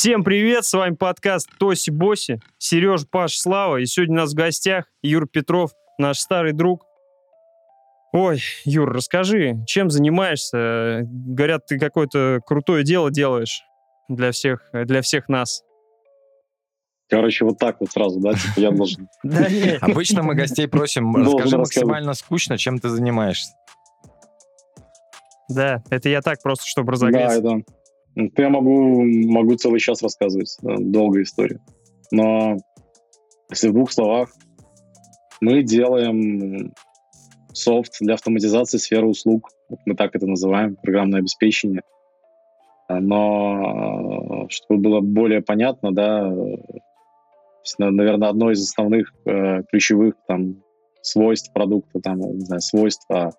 Всем привет, с вами подкаст Тоси Боси, Сереж, Паш, Слава. И сегодня у нас в гостях Юр Петров, наш старый друг. Ой, Юр, расскажи, чем занимаешься? Говорят, ты какое-то крутое дело делаешь для всех, для всех нас. Короче, вот так вот сразу, да? Типа я должен... Да. Обычно мы гостей просим, расскажи максимально скучно, чем ты занимаешься. Да, это я так просто, чтобы Да, разогреться. Это я могу, могу целый час рассказывать. да, долгая история. Но если в двух словах, мы делаем софт для автоматизации сферы услуг. Мы так это называем, программное обеспечение. А, Но э, чтобы было более понятно, да, наверное, одно из основных э, ключевых там свойств продукта, там, не знаю, свойства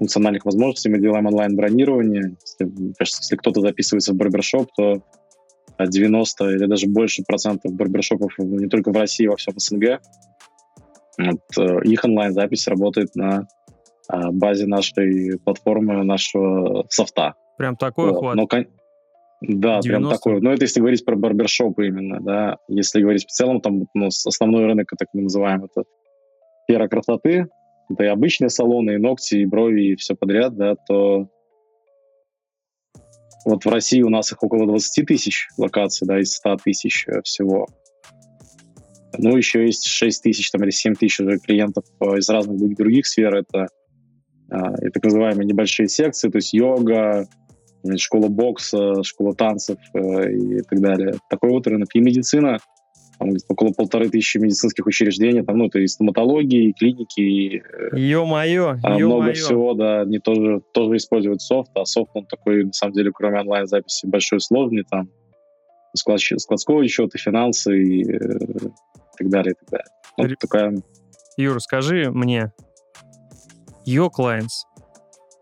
функциональных возможностей. Мы делаем онлайн-бронирование. Если, кажется, если кто-то записывается в барбершоп, то а, 90 или даже больше процентов барбершопов не только в России, а во всем СНГ. Вот, э, их онлайн-запись работает на а, базе нашей платформы, нашего софта. Прям такой Вот, но, да, прям 90. такой. Но это если говорить про барбершопы именно, да. Если говорить в целом, там ну, основной рынок, так мы называем, это сфера красоты, это и обычные салоны, и ногти, и брови, и все подряд, да, то вот в России у нас их около 20 тысяч локаций, да, из 100 тысяч э, всего. Ну, еще есть 6 тысяч там, или 7 тысяч уже клиентов э, из разных друг- других сфер. Это а, и так называемые небольшие секции, то есть йога, э, школа бокса, школа танцев э, и так далее. Такой вот рынок. И медицина, там около полторы тысячи медицинских учреждений, там, ну, то есть стоматологии, и клиники, и э, Ё-моё, а, много ё-моё. всего, да, они тоже, тоже используют софт, а софт, он такой, на самом деле, кроме онлайн-записи, большой сложный, там, склад, складской счет, и финансы, и, э, так далее, и так далее. Ну, Ре- такая Юр, скажи мне, your clients,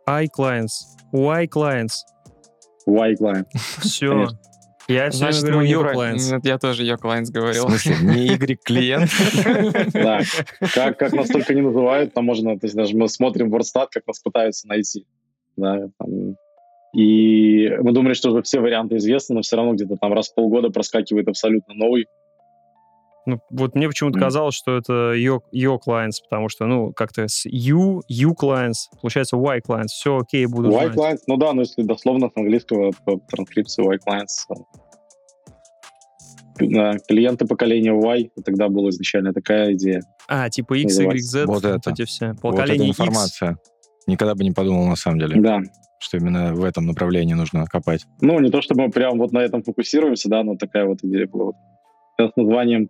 I clients, Y clients, Y-client. все. Конечно. Я все Значит, говорю clients. Нет, я тоже ее clients В говорил. смысле, не Y-клиент? Да, как, как нас только не называют, там можно, то есть даже мы смотрим в WordStat, как нас пытаются найти. Да, там. И мы думали, что уже все варианты известны, но все равно где-то там раз в полгода проскакивает абсолютно новый. Ну, вот мне почему-то Мгм. казалось, что это your, your clients, потому что, ну, как-то с you, you clients, получается Y clients, все окей, буду знать. Y-client, ну да, но если дословно с английского по транскрипции Y-clients. э, да, клиенты поколения Y, тогда была изначально такая идея. А, типа X, Y. Z, Вот вот, это. эти все. Вот эта Поколение X. информация. Никогда бы не подумал, на самом деле, Да. что именно в этом направлении нужно копать. Ну, не то, чтобы мы прям вот на этом фокусируемся, да, но такая вот идея была. Вот. С названием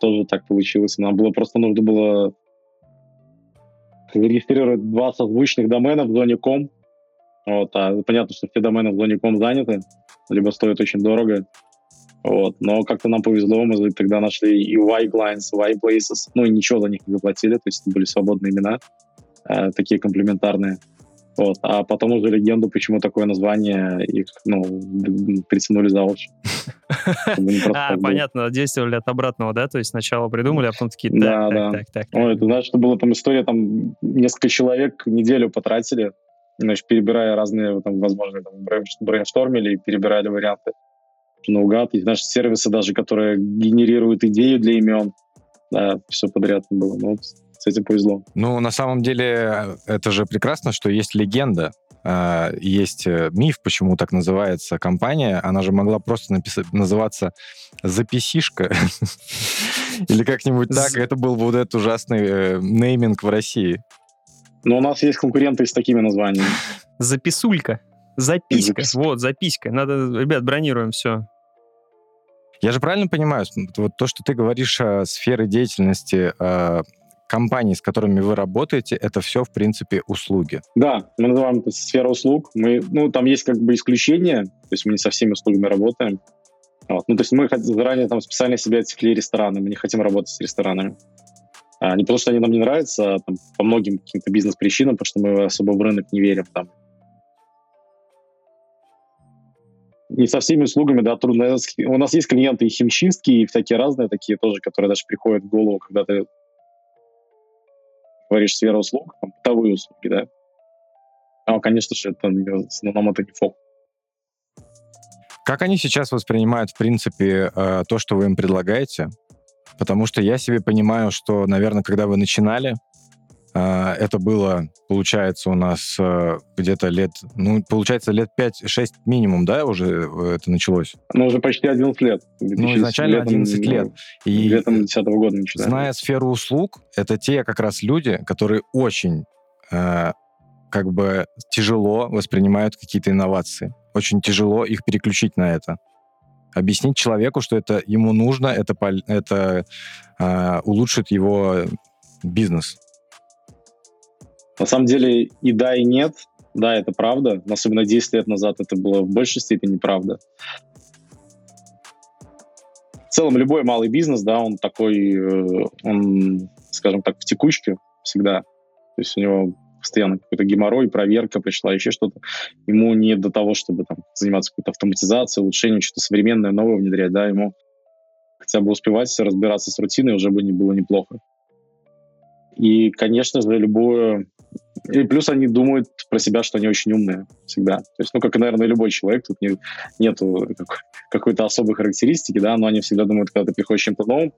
тоже так получилось. Нам было просто нужно было зарегистрировать два созвучных домена в зоне ком. Вот, а понятно, что все домены в зоне ком заняты, либо стоят очень дорого. Вот, но как-то нам повезло, мы тогда нашли и Y-Clients, Y-Places, ну и ничего за них не заплатили, то есть это были свободные имена, э, такие комплементарные. Вот. А потом уже легенду, почему такое название, их, ну, притянули за уши. А, понятно, действовали от обратного, да? То есть сначала придумали, а потом такие, так, Да, да. так, так. Ой, ты знаешь, что была там история, там несколько человек неделю потратили, значит, перебирая разные там, возможные там, брейн- брейнштормили, и перебирали варианты наугад. И, знаешь, сервисы даже, которые генерируют идею для имен, да, все подряд было. Ну, с этим повезло. Ну, на самом деле, это же прекрасно, что есть легенда, э, есть э, миф, почему так называется компания. Она же могла просто написать, называться «Записишка» или как-нибудь так. Это был бы вот этот ужасный э, нейминг в России. Но у нас есть конкуренты с такими названиями. Записулька. Записка. Вот, записка. Надо, ребят, бронируем все. Я же правильно понимаю, вот то, что ты говоришь о сфере деятельности э, компаний, с которыми вы работаете, это все, в принципе, услуги. Да, мы называем это сфера услуг. Мы, ну, там есть как бы исключения, то есть мы не со всеми услугами работаем. Вот. Ну, то есть мы заранее там специально себя отсекли рестораны, мы не хотим работать с ресторанами. А, не потому, что они нам не нравятся, а там, по многим каким-то бизнес-причинам, потому что мы особо в рынок не верим там. Не со всеми услугами, да, трудно. У нас есть клиенты и химчистки, и всякие разные такие тоже, которые даже приходят в голову, когда ты говоришь, сфера услуг, там, бытовые услуги, да. А, конечно же, это, нам это не фокус. Как они сейчас воспринимают, в принципе, э, то, что вы им предлагаете? Потому что я себе понимаю, что, наверное, когда вы начинали, это было, получается, у нас э, где-то лет, ну, получается, лет 5-6 минимум, да, уже это началось? Ну, уже почти 11 лет. Ну, изначально летом, 11 лет. И летом 2010 года начинали. Зная сферу услуг, это те как раз люди, которые очень как бы тяжело воспринимают какие-то инновации. Очень тяжело их переключить на это. Объяснить человеку, что это ему нужно, это, это э, улучшит его бизнес. На самом деле и да, и нет. Да, это правда. Особенно 10 лет назад это было в большей степени правда. В целом любой малый бизнес, да, он такой, э, он, скажем так, в текучке всегда. То есть у него постоянно какой-то геморрой, проверка пришла, еще что-то. Ему не до того, чтобы там, заниматься какой-то автоматизацией, улучшением, что-то современное, новое внедрять, да, ему хотя бы успевать разбираться с рутиной уже бы не было неплохо. И, конечно же, любое... И плюс они думают про себя, что они очень умные всегда. То есть, ну, как, наверное, любой человек, тут не, нету какой-то особой характеристики, да, но они всегда думают, когда ты приходишь чем-то новым,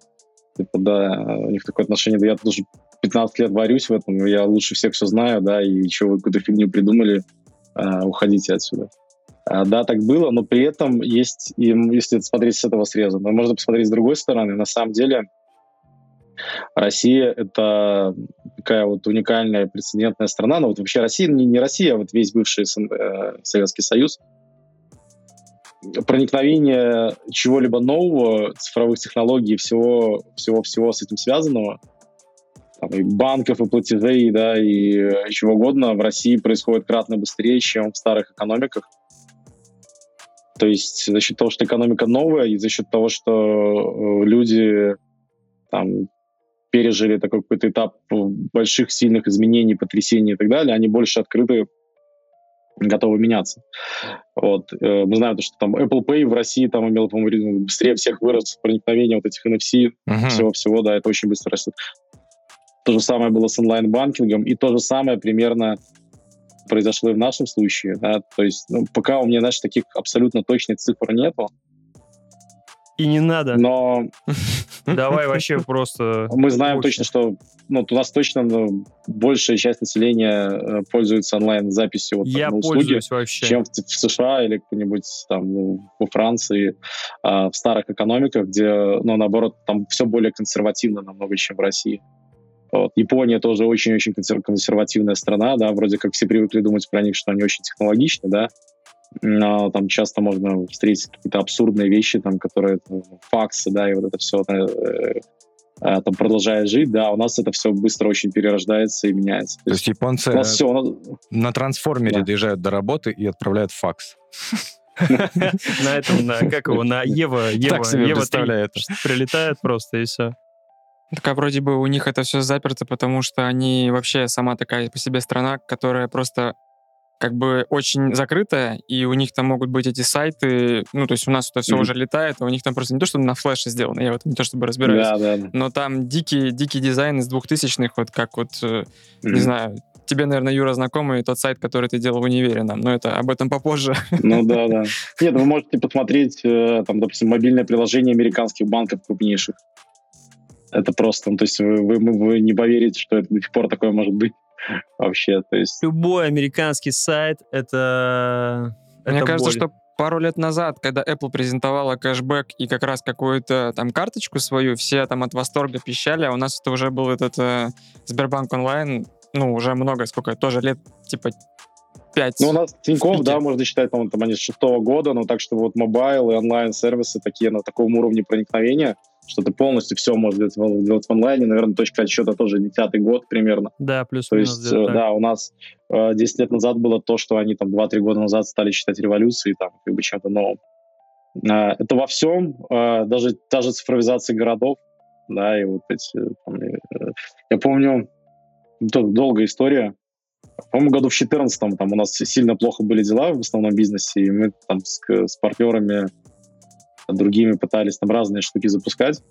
типа, да, у них такое отношение, да я тоже 15 лет варюсь в этом, я лучше всех все знаю, да, и еще вы какую-то фигню придумали, а, уходите отсюда. А, да, так было, но при этом есть, и, если смотреть с этого среза, но можно посмотреть с другой стороны, на самом деле Россия — это такая вот уникальная прецедентная страна, но вот вообще Россия, не, не Россия, а вот весь бывший э, Советский Союз, проникновение чего-либо нового, цифровых технологий, всего, всего-всего с этим связанного — там, и банков, и платежей, да, и э, чего угодно. В России происходит кратно быстрее, чем в старых экономиках. То есть за счет того, что экономика новая, и за счет того, что э, люди там, пережили такой какой-то этап больших, сильных изменений, потрясений и так далее, они больше открыты, готовы меняться. Вот. Э, мы знаем, что там Apple Pay в России там имел, по-моему, быстрее всех вырос проникновение вот этих NFC, uh-huh. всего-всего, да, это очень быстро растет. То же самое было с онлайн-банкингом, и то же самое примерно произошло и в нашем случае. Да? То есть ну, пока у меня, знаешь, таких абсолютно точных цифр нету. И не надо. Но... Давай вообще просто... Мы знаем точно, что ну, у нас точно ну, большая часть населения э, пользуется онлайн-записью вот, Я пользуюсь вообще. чем в, в США или где-нибудь там ну, во Франции, а, в старых экономиках, где, ну, наоборот, там все более консервативно намного, чем в России. Вот. Япония тоже очень-очень консервативная страна, да, вроде как все привыкли думать про них, что они очень технологичны, да, там часто можно встретить какие-то абсурдные вещи, там, которые там, факсы, да, и вот это все э, э, там продолжает жить, да, у нас это все быстро очень перерождается и меняется. То, То есть японцы у нас все, у нас... на трансформере да. доезжают до работы и отправляют факс. На этом, на как его, на Ева, Ева, Ева прилетает просто и все. Так а вроде бы у них это все заперто, потому что они вообще сама такая по себе страна, которая просто как бы очень закрытая, и у них там могут быть эти сайты, ну, то есть у нас это все mm-hmm. уже летает, а у них там просто не то, что на флеше сделано, я в этом не то чтобы разбираюсь, да, да, да. но там дикий, дикий дизайн из двухтысячных, вот как вот, mm-hmm. не знаю, тебе, наверное, Юра, знакомый тот сайт, который ты делал в универе нам, но это об этом попозже. Ну да, да. Нет, вы можете посмотреть, э, там, допустим, мобильное приложение американских банков крупнейших. Это просто, ну, то есть вы, вы, вы не поверите, что это до сих пор такое может быть вообще. То есть... Любой американский сайт — это... Мне это кажется, боль. что пару лет назад, когда Apple презентовала кэшбэк и как раз какую-то там карточку свою, все там от восторга пищали, а у нас это уже был этот э, Сбербанк онлайн, ну, уже много, сколько, тоже лет, типа, 5. Ну, у нас Тинькофф, да, можно считать, по-моему, там они с шестого года, но так что вот mobile и онлайн-сервисы такие на таком уровне проникновения — что ты полностью все можешь делать, делать в онлайне. Наверное, точка отсчета тоже десятый год примерно. Да, плюс То есть, да, да, у нас э, 10 лет назад было то, что они там 2-3 года назад стали считать революцией, там, как бы чем-то новым. Э, это во всем, э, даже, даже цифровизация городов, да, и вот эти, там, э, я помню, долгая история, по-моему, году в 14 там у нас сильно плохо были дела в основном бизнесе, и мы там с, с партнерами другими пытались там разные штуки запускать.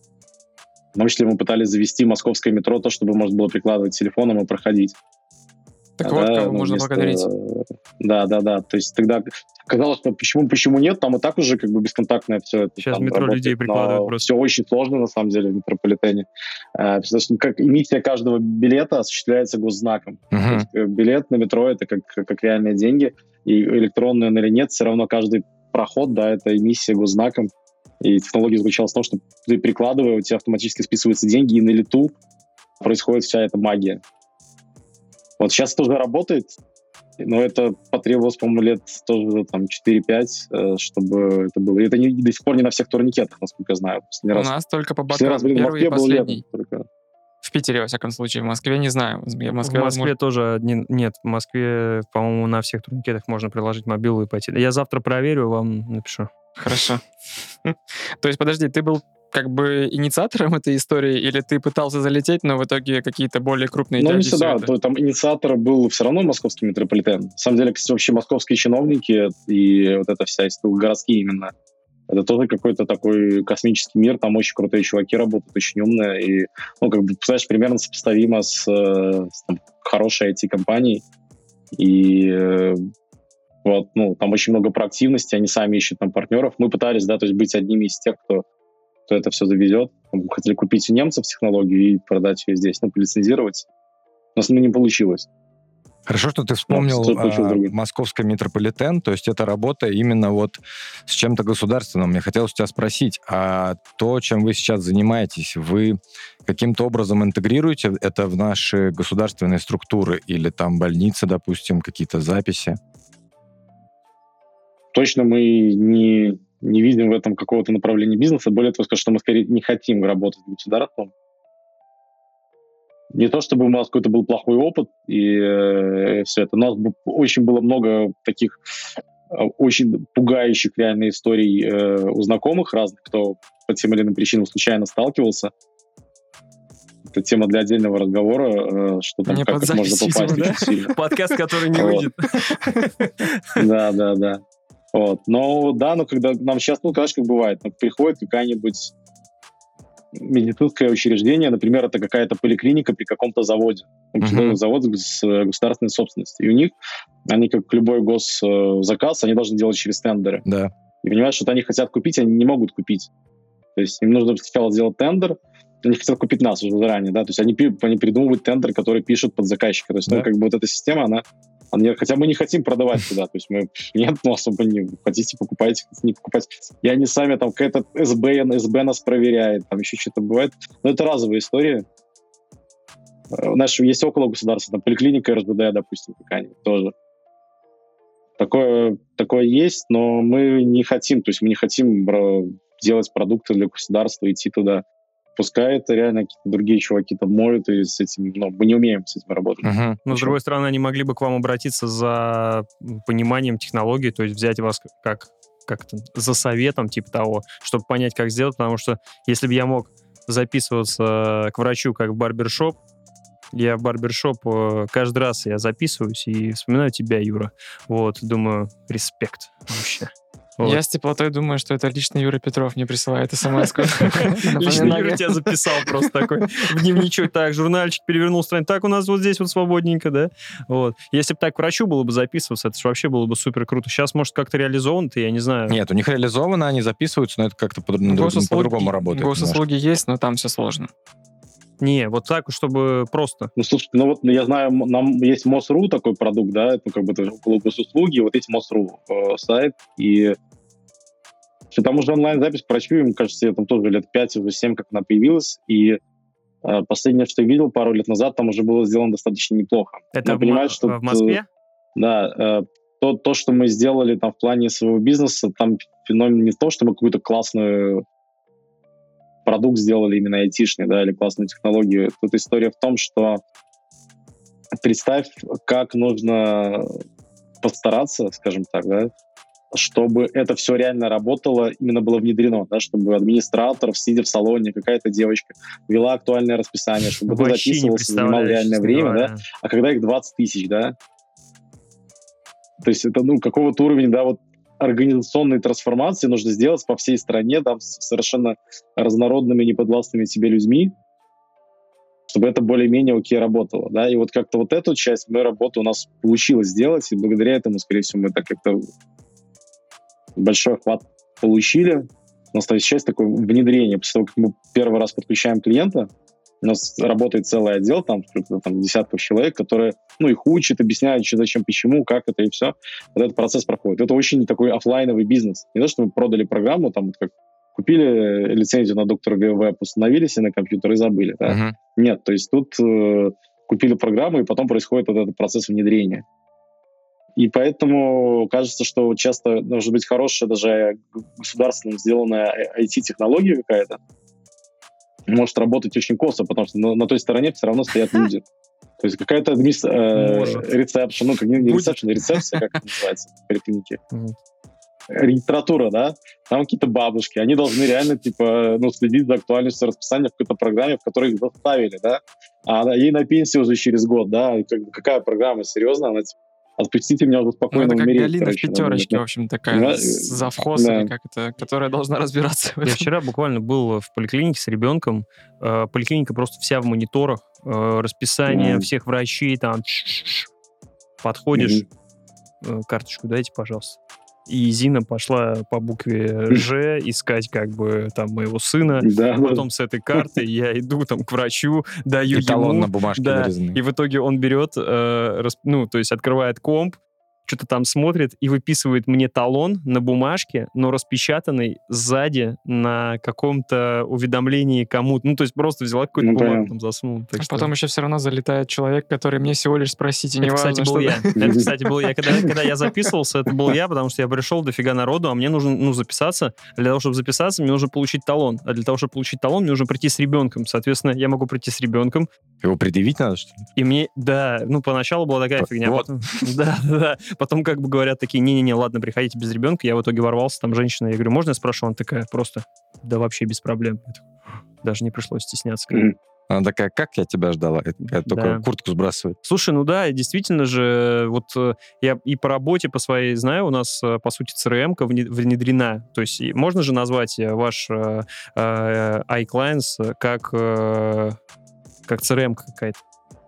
В том числе мы пытались завести московское метро, то, чтобы можно было прикладывать телефоном и проходить. Так а вот, кого ну, можно вместо... благодарить. Да, да, да. То есть тогда казалось, что почему, почему нет, там и так уже как бы бесконтактное все это. Сейчас метро работает, людей прикладывают просто. Все очень сложно, на самом деле, в метрополитене. Потому что как эмиссия каждого билета осуществляется госзнаком. Uh-huh. есть, э, билет на метро — это как, как реальные деньги, и электронный он или нет, все равно каждый проход, да, это эмиссия госзнаком. И технология заключалась в том, что ты прикладывая, у тебя автоматически списываются деньги, и на лету происходит вся эта магия. Вот сейчас это уже работает, но это потребовалось, по-моему, лет тоже там 4-5, э, чтобы это было. И это не, до сих пор не на всех турникетах, насколько я знаю. У раз. нас только по раз, блин, первый и последний. Только. В Питере, во всяком случае. В Москве не знаю. В Москве, в Москве возможно... тоже не, нет. В Москве, по-моему, на всех турникетах можно приложить мобилу и пойти. Я завтра проверю, вам напишу. Хорошо. То есть, подожди, ты был как бы инициатором этой истории, или ты пытался залететь, но в итоге какие-то более крупные Ну, не всегда. То, там инициатор был все равно московский метрополитен. На самом деле, кстати, вообще московские чиновники и вот эта вся история, городские именно, это тоже какой-то такой космический мир, там очень крутые чуваки работают, очень умные, и, ну, как бы, знаешь, примерно сопоставимо с, э, с там, хорошей IT-компанией, и э, вот, ну, там очень много проактивности, они сами ищут там партнеров. Мы пытались, да, то есть быть одними из тех, кто кто это все завезет. Мы хотели купить у немцев технологию и продать ее здесь, ну, полицензировать. У нас ну, не получилось. Хорошо, что ты вспомнил э, московский метрополитен, то есть это работа именно вот с чем-то государственным. Я хотел у тебя спросить, а то, чем вы сейчас занимаетесь, вы каким-то образом интегрируете это в наши государственные структуры или там больницы, допустим, какие-то записи? Точно мы не не видим в этом какого-то направления бизнеса. Более того, скажу, что мы скорее не хотим работать с государством. Не то, чтобы у нас какой-то был плохой опыт и э, все это. У нас очень было много таких э, очень пугающих реально историй э, у знакомых разных, кто по тем или иным причинам случайно сталкивался. Это тема для отдельного разговора, э, что там Мне как можно попасть да? очень сильно. Подкаст, который не выйдет. Да, да, да. Вот. Но да, но когда нам сейчас, ну, конечно, как бывает, ну, приходит какая-нибудь медицинское учреждение, например, это какая-то поликлиника при каком-то заводе, uh-huh. завод с государственной собственностью. И у них, они как любой госзаказ, они должны делать через тендеры. Да. И понимаешь, что они хотят купить, они не могут купить. То есть им нужно сначала сделать тендер, они хотят купить нас уже заранее, да, то есть они, они придумывают тендер, который пишут под заказчика. То есть, ну, да. ну, как бы вот эта система, она а мне, хотя мы не хотим продавать туда, то есть мы, нет, ну, особо не хотите, покупайте, не покупать. И они сами там, какая-то СБ, СБ нас проверяет, там еще что-то бывает. Но это разовая история. Э, у нас есть около государства, там поликлиника РЖД, допустим, какая-нибудь тоже. Такое, такое есть, но мы не хотим, то есть мы не хотим делать продукты для государства, идти туда Пускай это реально какие-то другие чуваки там моют, и с этим, ну, мы не умеем с этим работать. Uh-huh. Но, с другой стороны, они могли бы к вам обратиться за пониманием технологий, то есть взять вас как как то за советом, типа того, чтобы понять, как сделать, потому что если бы я мог записываться к врачу как в барбершоп, я в барбершоп э, каждый раз я записываюсь и вспоминаю тебя, Юра. Вот, думаю, респект вообще. Вот. Я с теплотой думаю, что это лично Юра Петров мне присылает смс Лично Юра тебя записал просто такой в дневничок. Так, журнальчик перевернул страницу. Так, у нас вот здесь вот свободненько, да? Вот. Если бы так к врачу было бы записываться, это же вообще было бы супер круто. Сейчас, может, как-то реализовано, ты, я не знаю. Нет, у них реализовано, они записываются, но это как-то по-другому работает. Госуслуги есть, но там все сложно. Не, вот так, чтобы просто. Ну, слушай, ну вот я знаю, нам есть МОСРУ такой продукт, да, ну, как бы это госуслуги, вот эти МОСРУ э, сайт, и там уже онлайн-запись про мне кажется, я там тоже лет 5 уже 7, как она появилась, и э, последнее, что я видел пару лет назад, там уже было сделано достаточно неплохо. Это в, м- что в Москве? Да, э, то, то, что мы сделали там в плане своего бизнеса, там феномен не в том, что мы какую-то классную продукт сделали именно айтишный, да, или классную технологию. Тут история в том, что представь, как нужно постараться, скажем так, да, чтобы это все реально работало, именно было внедрено, да, чтобы администратор, сидя в салоне, какая-то девочка вела актуальное расписание, чтобы ты записывался, занимал реальное время, да, а когда их 20 тысяч, да, то есть это, ну, какого-то уровня, да, вот организационные трансформации нужно сделать по всей стране, там, с совершенно разнородными, неподвластными себе людьми, чтобы это более-менее окей работало, да, и вот как-то вот эту часть мы работу у нас получилось сделать, и благодаря этому, скорее всего, мы так как-то большой охват получили. У нас есть часть такое внедрение, после того, как мы первый раз подключаем клиента, у нас работает целый отдел, там, там десятков человек, которые, ну, их учат, объясняют, что, зачем, почему, как это и все. Вот этот процесс проходит. Это очень такой офлайновый бизнес. Не то, что мы продали программу, там, как купили лицензию на доктор веб, установили себе на компьютер и забыли. Да? Uh-huh. Нет, то есть тут э, купили программу, и потом происходит вот этот процесс внедрения. И поэтому кажется, что часто может быть хорошая даже государственным сделанная IT-технология какая-то, может работать очень косо, потому что на, на той стороне все равно стоят люди. То есть какая-то адмис, э, рецепшн, ну, как не, не рецепшн, а рецепция, как это называется в поликлинике литература, да, там какие-то бабушки, они должны реально, типа, ну, следить за актуальностью расписания в какой-то программе, в которой их заставили, да, а ей на пенсию уже через год, да, и как, какая программа, серьезно, она, типа, отпустите меня уже спокойно ну, это как умереть. Галина короче, в пятерочке, в общем, такая да, завхоз, да. как это, которая должна разбираться. Я вчера буквально был в поликлинике с ребенком. Э, поликлиника просто вся в мониторах, э, расписание mm. всех врачей, там подходишь, mm-hmm. карточку дайте, пожалуйста. И Зина пошла по букве Ж искать как бы там моего сына. Да, Потом да. с этой карты я иду там к врачу, даю и ему... на бумажке да, И в итоге он берет, э, расп... ну, то есть открывает комп, что-то там смотрит и выписывает мне талон на бумажке, но распечатанный сзади на каком-то уведомлении кому-то. Ну, то есть просто взяла какую-то ну, бумагу, там засунула. Так а что... потом еще все равно залетает человек, который мне всего лишь спросить, и не Это, важно, кстати, был я. Это, кстати, был я. Когда, когда я записывался, это был я, потому что я пришел дофига народу, а мне нужно ну, записаться. Для того, чтобы записаться, мне нужно получить талон. А для того, чтобы получить талон, мне нужно прийти с ребенком. Соответственно, я могу прийти с ребенком. Его предъявить надо, что ли? И мне, да, ну, поначалу была такая фигня. Вот. Потом, да, да. Потом как бы говорят такие, не-не-не, ладно, приходите без ребенка. Я в итоге ворвался, там женщина, я говорю, можно я спрошу? Она такая, просто, да вообще без проблем. Даже не пришлось стесняться. Она такая, как я тебя ждала? Я только да. куртку сбрасываю. Слушай, ну да, действительно же, вот э, я и по работе по своей знаю, у нас, э, по сути, CRM внедрена. То есть можно же назвать э, ваш э, iClients как, э, как CRM какая-то?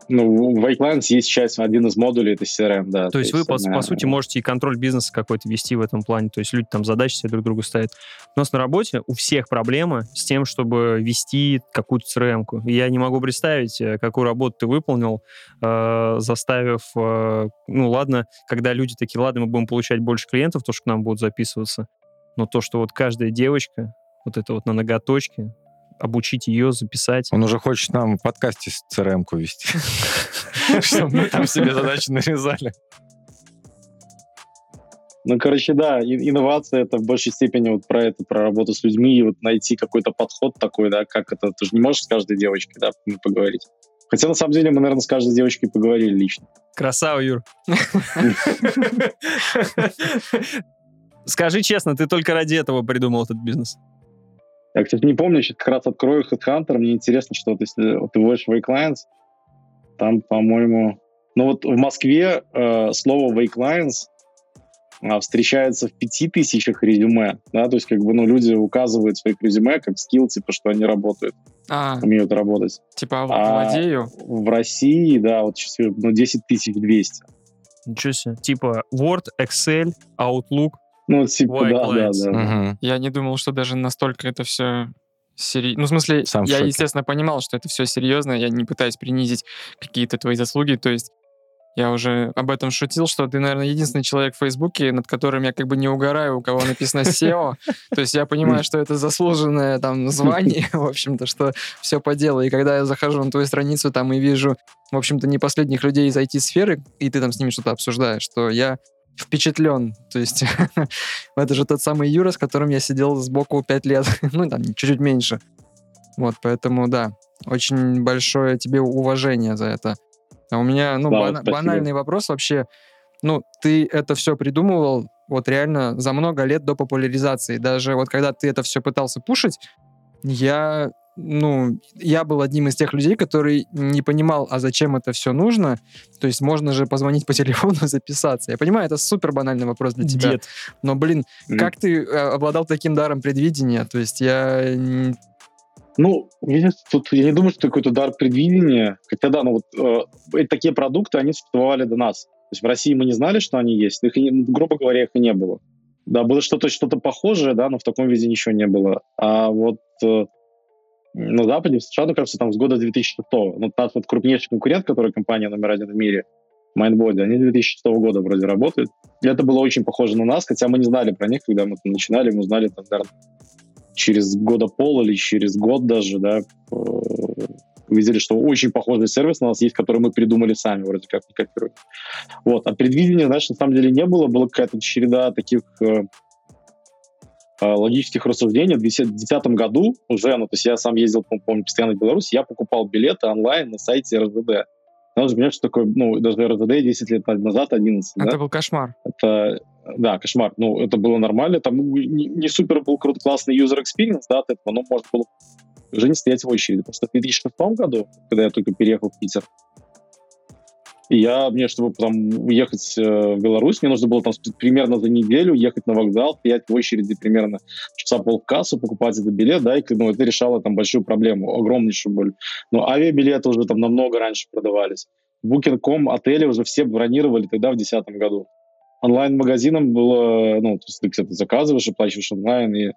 Ну, в iClients есть часть, один из модулей, это CRM, да. То, то есть, есть вы, по, она... по сути, можете и контроль бизнеса какой-то вести в этом плане. То есть люди там задачи себе друг другу ставят. У нас на работе у всех проблема с тем, чтобы вести какую-то CRM-ку. Я не могу представить, э, какую работу ты выполнил, э, заставив... Э, ну, ладно, когда люди такие, ладно, мы будем получать больше клиентов, то, что к нам будут записываться. Но то, что вот каждая девочка, вот это вот на ноготочке, обучить ее, записать. Он уже хочет нам в подкасте с CRM-ку вести. Чтобы мы там себе задачи нарезали. Ну, короче, да, инновация это в большей степени вот про это, про работу с людьми, и вот найти какой-то подход такой, да, как это, ты же не можешь с каждой девочкой, да, поговорить. Хотя, на самом деле, мы, наверное, с каждой девочкой поговорили лично. Красава, Юр. Скажи честно, ты только ради этого придумал этот бизнес? Я, кстати, не помню, сейчас как раз открою HeadHunter, мне интересно, что ты, ты вводишь Clients, там, по-моему... Ну вот в Москве э, слово Clients э, встречается в пяти тысячах резюме, да, то есть как бы, ну, люди указывают в своих резюме как скилл, типа, что они работают, а, умеют работать. Типа, а владею? в России, да, вот сейчас, ну, 10 200. Ничего себе. Типа Word, Excel, Outlook, ну, типа, да, да, да, угу. Я не думал, что даже настолько это все серьезно. Ну, в смысле, Сам я, естественно, понимал, что это все серьезно, я не пытаюсь принизить какие-то твои заслуги, то есть я уже об этом шутил, что ты, наверное, единственный человек в Фейсбуке, над которым я как бы не угораю, у кого написано SEO. То есть я понимаю, что это заслуженное там звание, в общем-то, что все по делу. И когда я захожу на твою страницу там и вижу, в общем-то, не последних людей из IT-сферы, и ты там с ними что-то обсуждаешь, что я впечатлен. То есть это же тот самый Юра, с которым я сидел сбоку пять лет, ну, там, чуть-чуть меньше. Вот, поэтому, да, очень большое тебе уважение за это. А у меня, ну, да, бана- банальный вопрос вообще. Ну, ты это все придумывал вот реально за много лет до популяризации. Даже вот когда ты это все пытался пушить, я ну, я был одним из тех людей, который не понимал, а зачем это все нужно. То есть можно же позвонить по телефону, записаться. Я понимаю, это супер банальный вопрос для тебя. Дед. Но, блин, как ты э, обладал таким даром предвидения? То есть я... Ну, видишь, тут я не думаю, что какой-то дар предвидения. Хотя да, ну вот э, такие продукты, они существовали до нас. То есть в России мы не знали, что они есть. Их, грубо говоря, их и не было. Да, было что-то что похожее, да, но в таком виде ничего не было. А вот э, на Западе, в США, ну, кажется, там с года 2006. Ну, наш вот крупнейший конкурент, который компания номер один в мире, Mindbody, они с 2006 года вроде работают. И это было очень похоже на нас, хотя мы не знали про них, когда мы начинали, мы узнали там, наверное, через года пол или через год даже, да, э, увидели, что очень похожий сервис на нас есть, который мы придумали сами, вроде как не копируем. Вот. А предвидения, знаешь, на самом деле не было, была какая-то череда таких э, логических рассуждений. В 2010 году уже, ну, то есть я сам ездил, пом- помню, постоянно в Беларусь, я покупал билеты онлайн на сайте РЖД. Надо же понимать, что такое, ну, даже РЖД 10 лет назад, 11, да? Это был кошмар. Это, да, кошмар. Ну, это было нормально. Там не, не супер был крут, классный user experience, да, от этого, но можно было уже не стоять в очереди. Просто в 2006 году, когда я только переехал в Питер, я, мне, чтобы там уехать э, в Беларусь, мне нужно было там примерно за неделю ехать на вокзал, стоять в очереди примерно часа пол в кассу, покупать этот билет, да, и ну, это решало там большую проблему, огромнейшую боль. Но авиабилеты уже там намного раньше продавались. Booking.com отели уже все бронировали тогда в 2010 году онлайн-магазином было, ну, то есть ты где-то заказываешь, оплачиваешь онлайн, и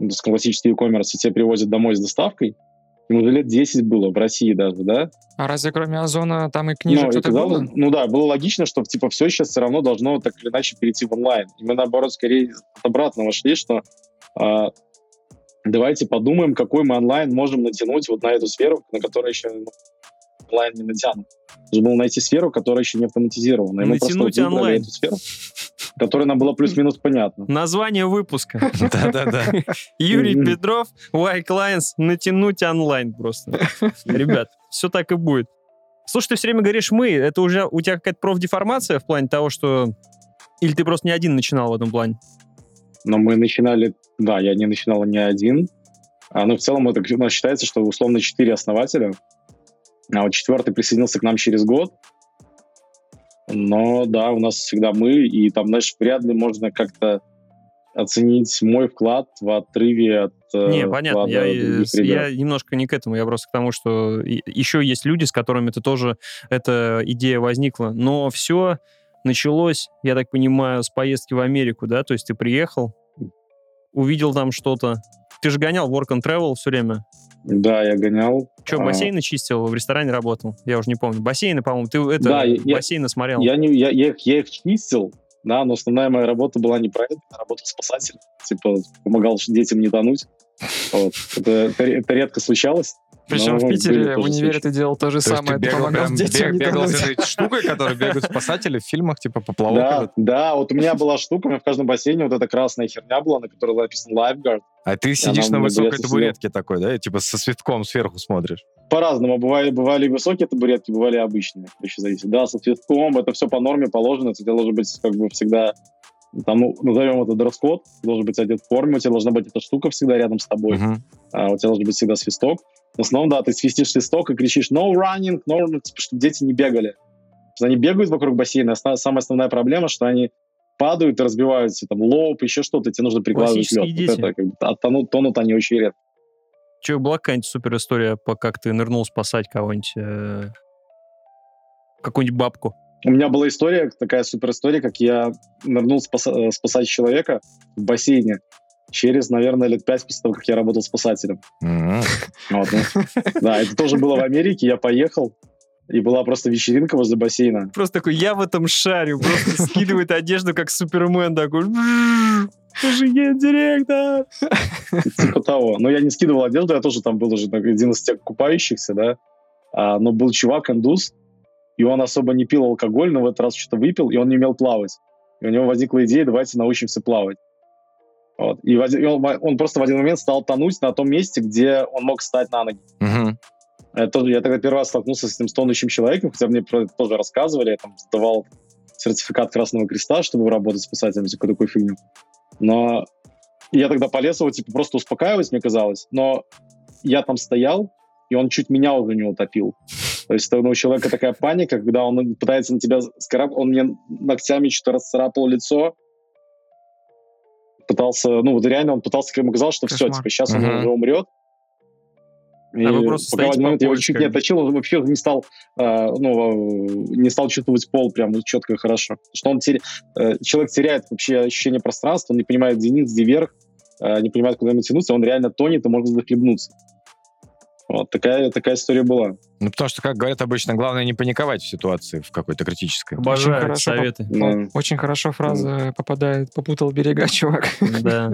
ну, классический e-commerce и тебе привозят домой с доставкой. Ему уже лет 10 было, в России даже, да? А разве кроме Озона там и книжек Ну, что-то казалось- было? ну да, было логично, что типа все сейчас все равно должно так или иначе перейти в онлайн. И мы, наоборот, скорее от обратного шли, что а, давайте подумаем, какой мы онлайн можем натянуть вот на эту сферу, на которой еще ну, онлайн не натянут. Нужно было найти сферу, которая еще не автоматизирована. И мы Натянуть выбрали онлайн. эту сферу, которая нам была плюс-минус понятна. Название выпуска. Да-да-да. Юрий. Петров, Y-Clients, натянуть онлайн просто. Ребят, все так и будет. Слушай, ты все время говоришь «мы». Это уже у тебя какая-то профдеформация в плане того, что... Или ты просто не один начинал в этом плане? Но мы начинали, да, я не начинал ни один. А, ну, в целом, это, у нас считается, что условно четыре основателя. А вот четвертый присоединился к нам через год. Но да, у нас всегда мы, и там, знаешь, вряд ли можно как-то оценить мой вклад в отрыве от э, Не, понятно. Я, я немножко не к этому. Я просто к тому, что еще есть люди, с которыми ты тоже эта идея возникла. Но все началось, я так понимаю, с поездки в Америку, да? То есть ты приехал, увидел там что-то. Ты же гонял work and travel все время. Да, я гонял. Что, А. бассейны чистил, в ресторане работал? Я уже не помню. Бассейны, по-моему, ты это, Да, я- бассейны смотрел. Я, не, я, я, их, я их чистил, да, но основная моя работа была не про это, я работал спасателем. Типа, помогал детям не тонуть. Вот. Это, это, это редко случалось. Причем но в Питере в универе ты делал то же То самое. ты Ты бегал, помогал прям детям бег- бегал с этой штукой, которой бегают спасатели в фильмах, типа поплавок Да, этот? да, вот у меня была штука, у меня в каждом бассейне вот эта красная херня была, на которой написано lifeguard. А ты сидишь на высокой табуретке такой, да? и Типа со свитком сверху смотришь. По-разному. Бывали, бывали высокие табуретки, бывали обычные. Еще зависит. Да, со цветком, это все по норме положено. Это должен быть как бы всегда, там, ну, назовем это дресс-код, должен быть одет в форме, у тебя должна быть эта штука всегда рядом с тобой. Мгм. А, у тебя должен быть всегда свисток. В основном, да, ты свистишь свисток и кричишь no running, no running, типа, чтобы дети не бегали. Потому что они бегают вокруг бассейна. Основ- самая основная проблема, что они падают и разбиваются, там, лоб, еще что-то, тебе нужно прикладывать лед. Вот это, как бы, а тонут, они очень редко. Че, была какая-нибудь супер история, как ты нырнул спасать кого-нибудь, э, какую-нибудь бабку? У меня была история, такая супер история, как я нырнул спаса- э, спасать человека в бассейне через, наверное, лет пять после того, как я работал спасателем. Вот, ну, да, это тоже было в Америке, я поехал, и была просто вечеринка возле бассейна. Просто такой, я в этом шарю, просто скидывает одежду, как Супермен такой. Слушай, я директор. Типа того. Но я не скидывал одежду, я тоже там был уже один из тех купающихся, да. А, но был чувак, индус, и он особо не пил алкоголь, но в этот раз что-то выпил, и он не умел плавать. И у него возникла идея, давайте научимся плавать. Вот. И, один- и он, он просто в один момент стал тонуть на том месте, где он мог встать на ноги. Я, тоже, я тогда первый раз столкнулся с этим тонущим человеком, хотя мне про это тоже рассказывали, я там сдавал сертификат Красного Креста, чтобы работать спасателем, всякую такую фигню. Но я тогда полез его, типа, просто успокаивать, мне казалось. Но я там стоял, и он чуть меня уже не утопил. То есть ну, у человека такая паника, когда он пытается на тебя скараб... Он мне ногтями что-то расцарапал лицо, пытался, ну вот реально он пытался, ему казалось, что Кошмар. все, типа сейчас uh-huh. он уже умрет. И а вы просто пока в момент я его чуть не отточил, он вообще не стал, э, ну, не стал чувствовать пол прям четко и хорошо. Потому что он теря... э, человек теряет вообще ощущение пространства, он не понимает, где низ, где верх, э, не понимает, куда ему тянуться, он реально тонет и может захлебнуться. Вот такая, такая история была. Ну, потому что, как говорят обычно, главное не паниковать в ситуации в какой-то критической. Обожаю Очень хорошо советы. Да. Очень хорошо фраза попадает, попутал берега, чувак. Да.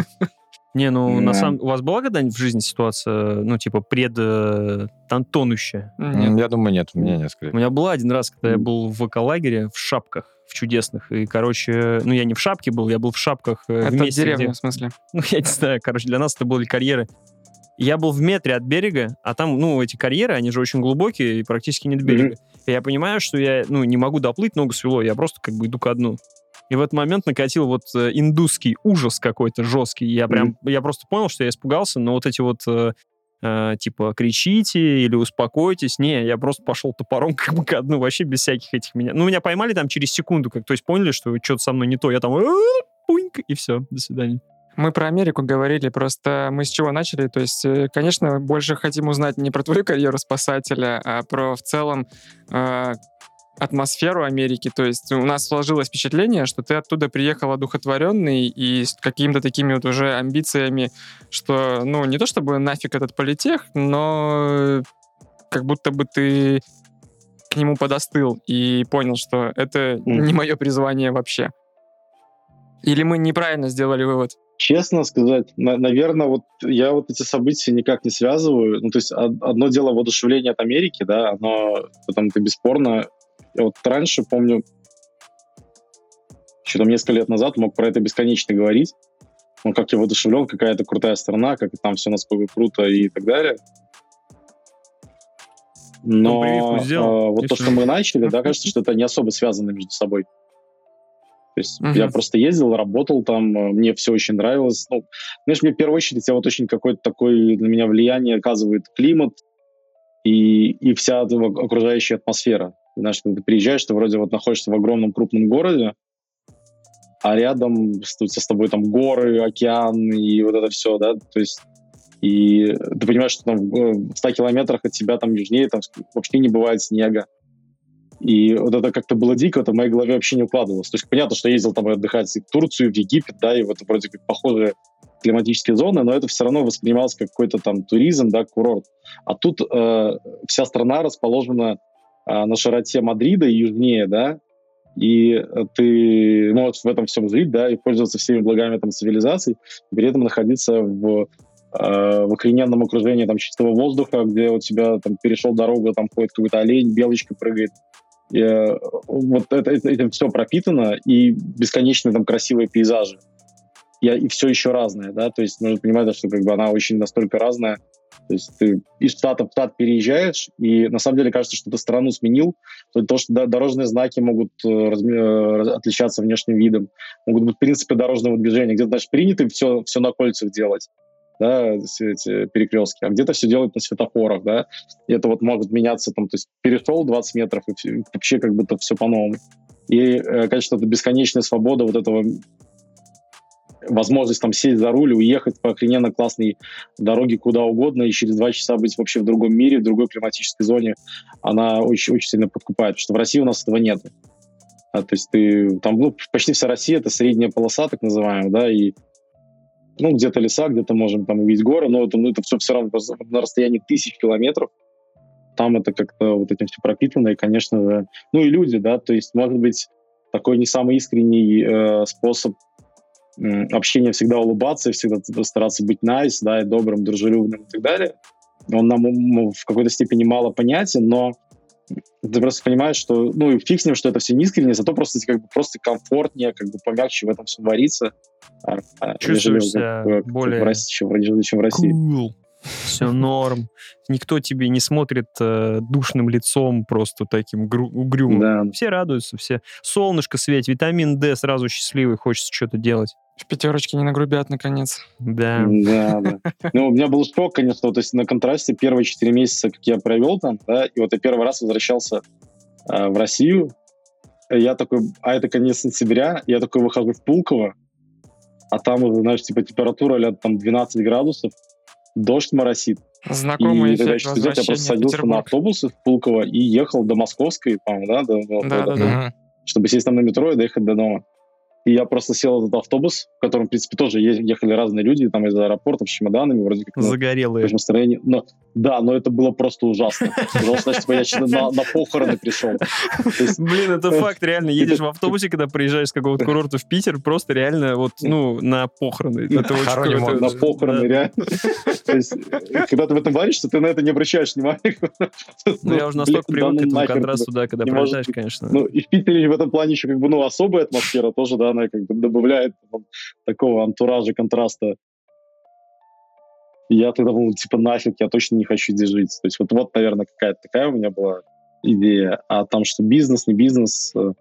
Не, ну, на самом у вас была когда-нибудь в жизни ситуация, ну, типа, пред э, там, тонущая? Нет. Я думаю, нет, у меня нет, скорее. У меня была один раз, когда я был в эколагере в шапках, в чудесных, и, короче, ну, я не в шапке был, я был в шапках э, Это в месте, деревня, где... в смысле? Ну, я не знаю, короче, для нас это были карьеры. Я был в метре от берега, а там, ну, эти карьеры, они же очень глубокие и практически нет берега. Mm-hmm. И я понимаю, что я, ну, не могу доплыть, ногу свело, я просто как бы иду ко дну. И в этот момент накатил вот э, индусский ужас какой-то жесткий. Я прям, mm-hmm. я просто понял, что я испугался, но вот эти вот э, э, типа кричите или успокойтесь. Не, я просто пошел топором как бы ко дну, вообще без всяких этих меня. Ну, меня поймали там через секунду, как, то есть поняли, что что-то со мной не то. Я там пуньк, и все, до свидания. Мы про Америку говорили, просто мы с чего начали? То есть, э, конечно, больше хотим узнать не про твою карьеру спасателя, а про в целом э, атмосферу Америки. То есть у нас сложилось впечатление, что ты оттуда приехал одухотворенный и с какими-то такими вот уже амбициями, что, ну, не то чтобы нафиг этот политех, но как будто бы ты к нему подостыл и понял, что это не мое призвание вообще. Или мы неправильно сделали вывод? Честно сказать, на, наверное, вот я вот эти события никак не связываю. Ну, то есть одно дело воодушевление от Америки, да, оно потом это бесспорно я вот раньше помню, еще там несколько лет назад мог про это бесконечно говорить. Ну, как я воодушевлен, какая это крутая страна, как там все насколько круто и так далее. Но ну, э, вот то, что мы начали, да, кажется, что это не особо связано между собой. То есть uh-huh. я просто ездил, работал там, э, мне все очень нравилось. Ну, знаешь, мне в первую очередь я вот очень какое-то такое на меня влияние оказывает климат и, и вся окружающая атмосфера. Знаешь, когда ты приезжаешь, ты вроде вот находишься в огромном крупном городе, а рядом с тобой там горы, океан и вот это все, да, то есть и ты понимаешь, что там в 100 километрах от тебя там южнее там вообще не бывает снега. И вот это как-то было дико, это в моей голове вообще не укладывалось. То есть понятно, что я ездил там отдыхать в Турцию, в Египет, да, и вот вроде как похожие климатические зоны, но это все равно воспринималось как какой-то там туризм, да, курорт. А тут э, вся страна расположена а, на широте Мадрида и южнее, да, и ты можешь в этом всем жить, да, и пользоваться всеми благами там цивилизации, при этом находиться в, э, в охрененном окружении там чистого воздуха, где у тебя там перешел дорогу, там ходит какой-то олень, белочка прыгает. Э, вот это, это, это все пропитано, и бесконечные там красивые пейзажи. И, и все еще разное, да, то есть нужно понимать, что как бы она очень настолько разная, то есть ты из штата в штат переезжаешь, и на самом деле кажется, что ты страну сменил. То, что дорожные знаки могут э, э, отличаться внешним видом, могут быть принципы дорожного движения. Где-то, значит, принято все, все на кольцах делать, да, эти перекрестки, а где-то все делают на светофорах, да, и это вот может меняться, там, то есть перешел 20 метров, и вообще как будто все по-новому. И, э, конечно, это бесконечная свобода вот этого возможность там сесть за руль, уехать по охрененно классной дороге куда угодно и через два часа быть вообще в другом мире, в другой климатической зоне, она очень, очень сильно подкупает, потому что в России у нас этого нет. А, то есть ты там, ну, почти вся Россия это средняя полоса, так называемая, да, и ну, где-то леса, где-то можем там увидеть горы, но это, ну, это все все равно на расстоянии тысяч километров. Там это как-то вот этим все пропитано, и, конечно же, ну и люди, да, то есть, может быть, такой не самый искренний э, способ общение всегда улыбаться, всегда стараться быть nice, да, и добрым, дружелюбным и так далее. Он нам в какой-то степени мало понятен, но ты просто понимаешь, что, ну, и фиг с ним, что это все неискренне, зато просто, как бы, просто комфортнее, как бы помягче в этом всем вариться. А, а, Чувствуешь себя как, более... в России, чем, чем в России. Cool. Все норм. Никто тебе не смотрит э, душным лицом, просто таким гру- угрюмым. Да. Все радуются, все. Солнышко светит, витамин D, сразу счастливый, хочется что-то делать. В пятерочке не нагрубят, наконец. Да. Да, да. Ну, у меня был шок, конечно, то есть на контрасте первые четыре месяца, как я провел там, да, и вот я первый раз возвращался э, в Россию, я такой, а это конец сентября, я такой выхожу в Пулково, а там уже, знаешь, типа температура лет там 12 градусов, дождь моросит. Знакомый и тогда эффект еще я просто садился на автобусы в Пулково и ехал до Московской, по-моему, да, до, до- Да, до- да, да. чтобы сесть там на метро и доехать до дома. И я просто сел в этот автобус, в котором, в принципе, тоже ехали разные люди, там из аэропорта с чемоданами, вроде как, Загорелые. в настроении. Но, да, но это было просто ужасно. Потому что, значит, типа, я на, на похороны пришел. Блин, это факт, реально. Едешь в автобусе, когда приезжаешь с какого-то курорта в Питер, просто реально вот, ну, на похороны. Это очень на похороны, реально. То есть, э, когда ты в этом варишься, ты на это не обращаешь внимания. Ну, я уже настолько привык к этому контрасту, да, когда быть. конечно. Ну, и в Питере в этом плане еще как бы, ну, особая атмосфера тоже, да, она как бы добавляет там, такого антуража, контраста. Я тогда думал, типа, нафиг, я точно не хочу здесь жить. То есть вот, вот наверное, какая-то такая у меня была идея. А там, что бизнес, не бизнес, э,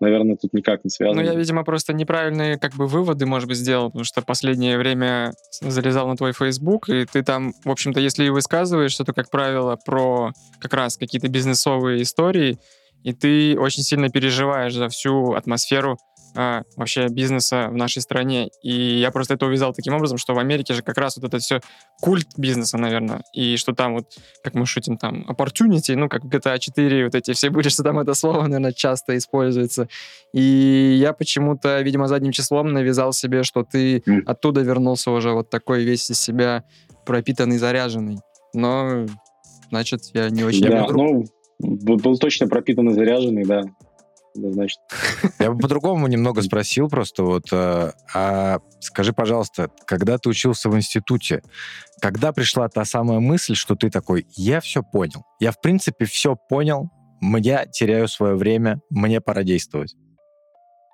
наверное, тут никак не Ну, связано. я, видимо, просто неправильные как бы выводы, может быть, сделал, потому что последнее время залезал на твой Facebook, и ты там, в общем-то, если и высказываешься, то, как правило, про как раз какие-то бизнесовые истории, и ты очень сильно переживаешь за всю атмосферу а, вообще бизнеса в нашей стране. И я просто это увязал таким образом, что в Америке же как раз вот это все культ бизнеса, наверное, и что там вот, как мы шутим, там, opportunity, ну, как в GTA 4, вот эти все были, что там это слово, наверное, часто используется. И я почему-то, видимо, задним числом навязал себе, что ты оттуда вернулся уже вот такой весь из себя пропитанный, заряженный. Но, значит, я не очень... Да, ну, был, был точно пропитанный, заряженный, да. Однозначно. Я бы по-другому немного спросил просто вот, э, а скажи, пожалуйста, когда ты учился в институте, когда пришла та самая мысль, что ты такой, я все понял, я в принципе все понял, я теряю свое время, мне пора действовать.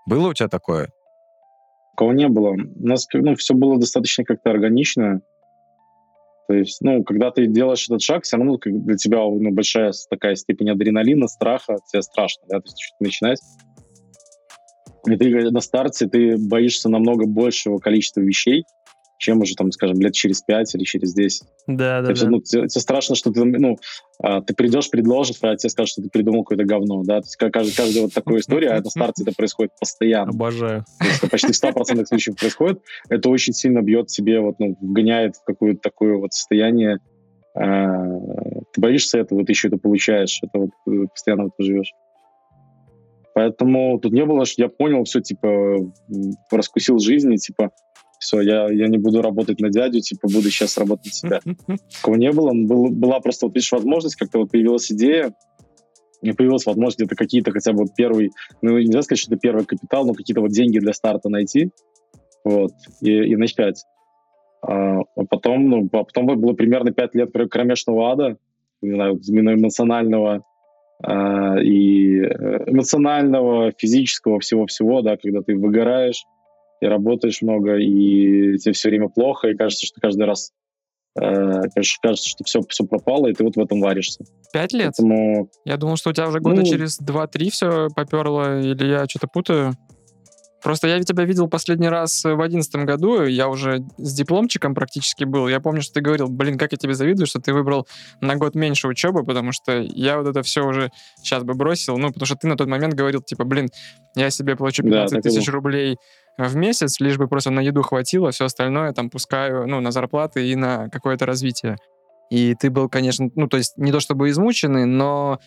Было у тебя такое? Такого не было. У нас ну, все было достаточно как-то органично. То есть, ну, когда ты делаешь этот шаг, все равно как для тебя ну, большая такая степень адреналина, страха, тебе страшно, да, то есть что-то начинать. И ты на старте ты боишься намного большего количества вещей, чем уже, там, скажем, лет через пять или через 10. Да, да, есть, да. ну, тебе, тебе страшно, что ты, ну, а, ты придешь, предложишь, а тебе скажут, что ты придумал какое-то говно, да, то есть ка- каждая, каждая вот такая история, а на старте это происходит постоянно, Обожаю. то есть это почти в 100% случаев происходит, это очень сильно бьет тебе, вот, ну, вгоняет в какое-то такое вот состояние, а, ты боишься этого, ты еще это получаешь, это вот э, постоянно в этом живешь. Поэтому тут не было, что я понял все, типа, раскусил жизни, типа, все, я, я не буду работать на дядю, типа, буду сейчас работать на себя. Такого не было. Был, была просто, вот, видишь, возможность, как-то вот появилась идея, и появилась возможность где-то какие-то хотя бы вот первый, ну, нельзя сказать, что это первый капитал, но какие-то вот деньги для старта найти, вот, и, и начать. А, а потом, ну, а потом было примерно пять лет кр- кромешного ада, не знаю, именно эмоционального, а, и э, эмоционального, физического, всего-всего, да, когда ты выгораешь, и работаешь много, и тебе все время плохо, и кажется, что каждый раз э, кажется, что все, все пропало, и ты вот в этом варишься. Пять лет? Поэтому Я думал, что у тебя уже года Ну- через 2-3 все поперло, или я что-то путаю. Просто я тебя видел последний раз в одиннадцатом году, я уже с дипломчиком практически был. Я помню, что ты говорил, блин, как я тебе завидую, что ты выбрал на год меньше учебы, потому что я вот это все уже сейчас бы бросил. Ну, потому что ты на тот момент говорил, типа, блин, я себе Да, 15 так и тысяч было. рублей в месяц, лишь бы просто на еду хватило, все остальное там пускаю, ну, на зарплаты и на какое-то развитие. И ты был, конечно, ну, то есть не то чтобы измученный, но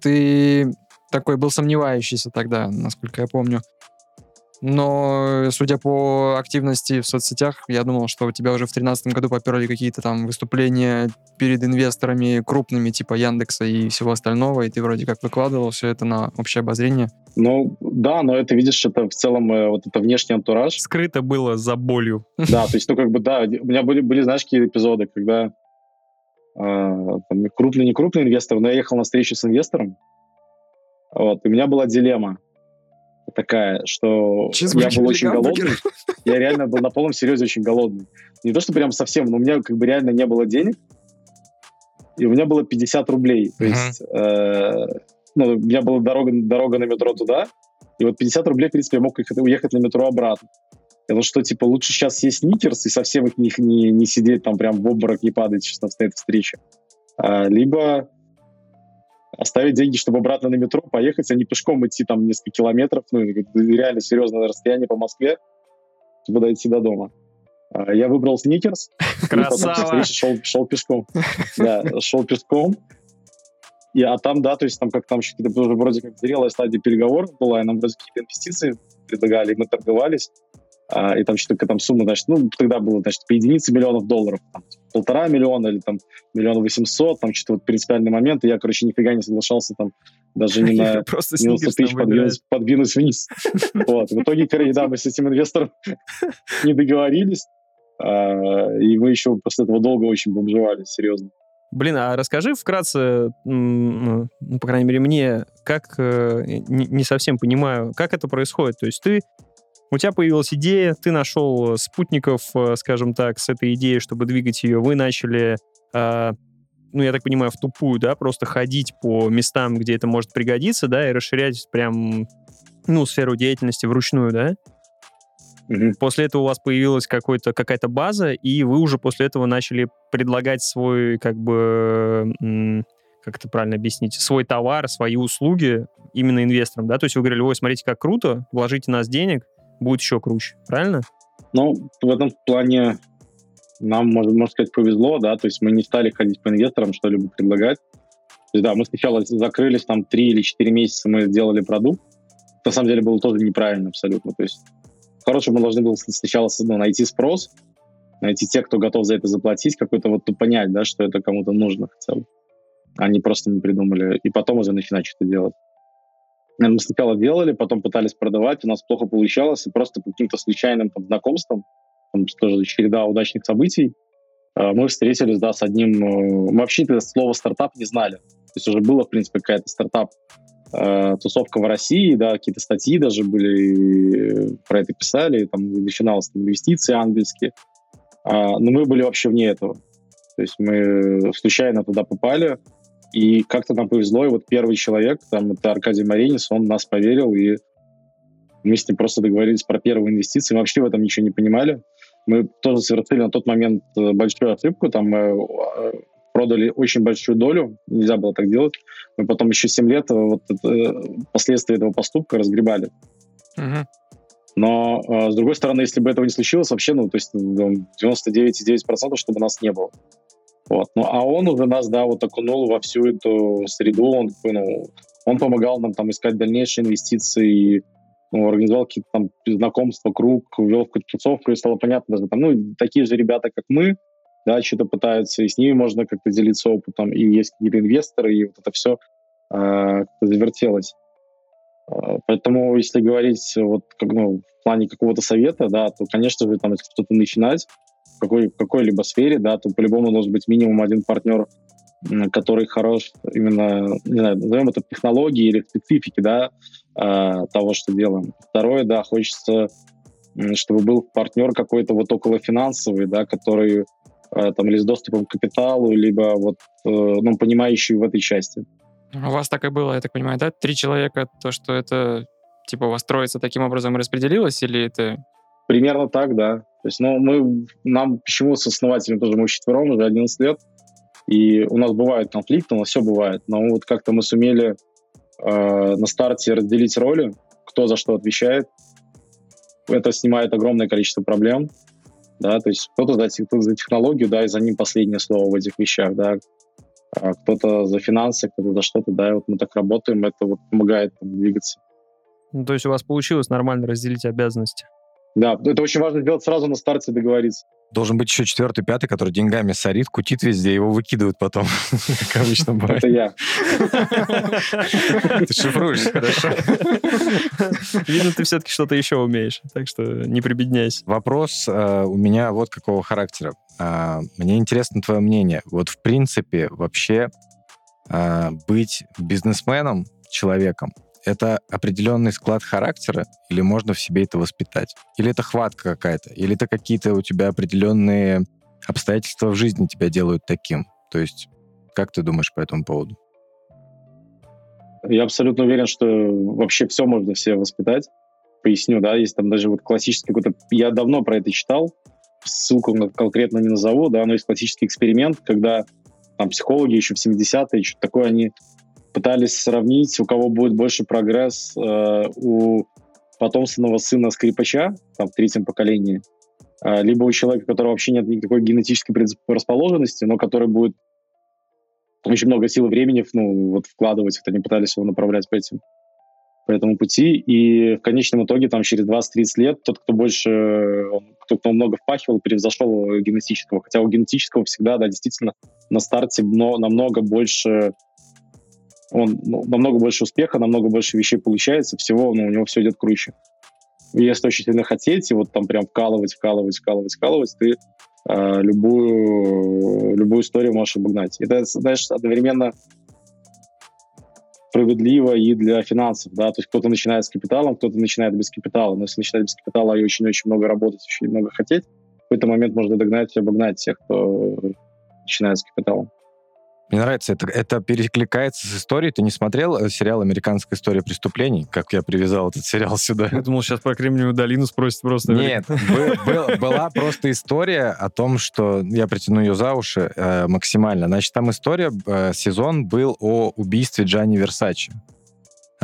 ты такой был сомневающийся тогда, насколько я помню. Но, судя по активности в соцсетях, я думал, что у тебя уже в 2013 году поперли какие-то там выступления перед инвесторами крупными, типа Яндекса и всего остального, и ты вроде как выкладывал все это на общее обозрение. Ну, да, но это, видишь, это в целом э, вот это внешний антураж. Скрыто было за болью. Да, то есть, ну, как бы, да, у меня были, были знаешь, какие эпизоды, когда э, там, крупный, не крупный инвестор, но я ехал на встречу с инвестором, вот, и у меня была дилемма такая, что я был очень голодный, я реально был на полном серьезе очень голодный. Не то, что прям совсем, но у меня как бы реально не было денег, и у меня было 50 рублей, то есть, э, ну, у меня была дорога, дорога на метро туда, и вот 50 рублей, в принципе, я мог ехать- уехать на метро обратно. Это что, типа, лучше сейчас съесть сникерс и совсем их не, не, не сидеть там прям в обморок, не падать, что стоит встреча. А, либо оставить деньги, чтобы обратно на метро поехать, а не пешком идти там несколько километров, ну, реально серьезное расстояние по Москве, чтобы дойти до дома. А, я выбрал сникерс. Красава! Шел, шел пешком. Да, шел пешком. И, а там, да, то есть там как там уже вроде как зрелая стадия переговоров была, и нам вроде какие-то инвестиции предлагали, и мы торговались. А, и там что-то там сумма, значит, ну, тогда было, значит, по единице миллионов долларов, там, полтора миллиона или там миллион восемьсот, там что-то вот принципиальный момент, и я, короче, нифига не соглашался там даже не на Просто минус 100 тысяч подвинуть, подвинуть вниз. Вот. В итоге, да, мы с этим инвестором не договорились, а, и мы еще после этого долго очень бомжевали, серьезно. Блин, а расскажи вкратце, ну, по крайней мере, мне, как, э, не совсем понимаю, как это происходит. То есть ты у тебя появилась идея, ты нашел спутников, э, скажем так, с этой идеей, чтобы двигать ее, вы начали, э, ну, я так понимаю, в тупую, да, просто ходить по местам, где это может пригодиться, да, и расширять прям, ну, сферу деятельности вручную, да? Угу. После этого у вас появилась какой-то, какая-то база, и вы уже после этого начали предлагать свой, как бы, как это правильно объяснить, свой товар, свои услуги именно инвесторам, да? То есть вы говорили, ой, смотрите, как круто, вложите нас денег, будет еще круче, правильно? Ну, в этом плане нам, можно, можно сказать, повезло, да, то есть мы не стали ходить по инвесторам, что-либо предлагать. То есть, да, мы сначала закрылись, там, три или четыре месяца мы сделали продукт. На самом деле было тоже неправильно абсолютно. То есть, хорошему мы должны были сначала ну, найти спрос, найти тех, кто готов за это заплатить, какой-то вот понять, да, что это кому-то нужно в целом. Они просто не придумали. И потом уже начинать что-то делать. Мы сначала делали, потом пытались продавать, у нас плохо получалось, и просто по каким-то случайным там, знакомствам, там тоже череда удачных событий, э, мы встретились, да, с одним... Э, мы вообще это слово «стартап» не знали. То есть уже было, в принципе, какая-то стартап э, тусовка в России, да, какие-то статьи даже были, про это писали, там начиналось там, инвестиции ангельские. А, но мы были вообще вне этого. То есть мы случайно туда попали, и как-то нам повезло, и вот первый человек, там, это Аркадий Маринис, он нас поверил, и мы с ним просто договорились про первые инвестиции. Мы вообще в этом ничего не понимали. Мы тоже совершили на тот момент э, большую ошибку, там мы э, продали очень большую долю, нельзя было так делать. Мы потом еще 7 лет э, вот это, последствия этого поступка разгребали. Uh-huh. Но, с другой стороны, если бы этого не случилось, вообще, ну, то есть 99,9%, чтобы нас не было. Вот. Ну, а он уже нас, да, вот окунул во всю эту среду, он, ну, он помогал нам там искать дальнейшие инвестиции, ну, организовал какие-то там знакомства, круг, ввел какую-то тусовку, и стало понятно, даже там, ну, такие же ребята, как мы, да, что-то пытаются, и с ними можно как-то делиться опытом, и есть какие-то инвесторы, и вот это все э, завертелось. Э, поэтому, если говорить вот как, ну, в плане какого-то совета, да, то, конечно же, там, если что-то начинать, в какой, какой-либо сфере, да, то по-любому должен быть минимум один партнер, который хорош именно, не знаю, назовем это технологии или специфики, да, э, того, что делаем. Второе, да, хочется, чтобы был партнер какой-то вот около финансовый, да, который э, там или с доступом к капиталу, либо вот, э, ну, понимающий в этой части. У вас так и было, я так понимаю, да? Три человека, то, что это типа у вас троица таким образом распределилась, или это Примерно так, да. То есть, ну, мы, нам почему с основателем тоже мы четвером уже 11 лет, и у нас бывают конфликты, у нас все бывает, но вот как-то мы сумели э, на старте разделить роли, кто за что отвечает. Это снимает огромное количество проблем, да, то есть кто-то за, кто за технологию, да, и за ним последнее слово в этих вещах, да, а кто-то за финансы, кто-то за что-то, да, и вот мы так работаем, это вот помогает там, двигаться. Ну, то есть у вас получилось нормально разделить обязанности? Да, это очень важно сделать сразу на старте договориться. Должен быть еще четвертый, пятый, который деньгами сорит, кутит везде, его выкидывают потом, как обычно бывает. Это я. Ты шифруешь, хорошо. Видно, ты все-таки что-то еще умеешь, так что не прибедняйся. Вопрос э, у меня вот какого характера. А, мне интересно твое мнение. Вот в принципе вообще а, быть бизнесменом, человеком, это определенный склад характера, или можно в себе это воспитать? Или это хватка какая-то? Или это какие-то у тебя определенные обстоятельства в жизни тебя делают таким? То есть, как ты думаешь по этому поводу? Я абсолютно уверен, что вообще все можно в себе воспитать. поясню, да, есть там даже вот классический какой-то... Я давно про это читал, ссылку конкретно не назову, да, но есть классический эксперимент, когда там психологи еще в 70-е, что-то такое, они пытались сравнить, у кого будет больше прогресс э, у потомственного сына скрипача, там, в третьем поколении, э, либо у человека, у которого вообще нет никакой генетической предрасположенности, но который будет очень много сил и времени ну, вот, вкладывать, вот они пытались его направлять по этим по этому пути, и в конечном итоге там через 20-30 лет тот, кто больше, кто, кто много впахивал, превзошел генетического, хотя у генетического всегда, да, действительно, на старте но, намного больше он ну, намного больше успеха, намного больше вещей получается, всего ну, у него все идет круче. И если очень сильно хотеть, и вот там прям вкалывать, вкалывать, вкалывать, вкалывать, ты э, любую, любую историю можешь обогнать. Это, знаешь, одновременно справедливо и для финансов, да, то есть кто-то начинает с капиталом, кто-то начинает без капитала, но если начинать без капитала и очень-очень много работать, очень много хотеть, в какой-то момент можно догнать и обогнать тех, кто начинает с капиталом. Мне нравится, это, это перекликается с историей. Ты не смотрел э, сериал «Американская история преступлений», как я привязал этот сериал сюда? Я думал, сейчас про Кремниевую долину спросит просто. Нет, была просто история о том, что я притяну ее за уши э, максимально. Значит, там история, э, сезон был о убийстве Джани Версачи.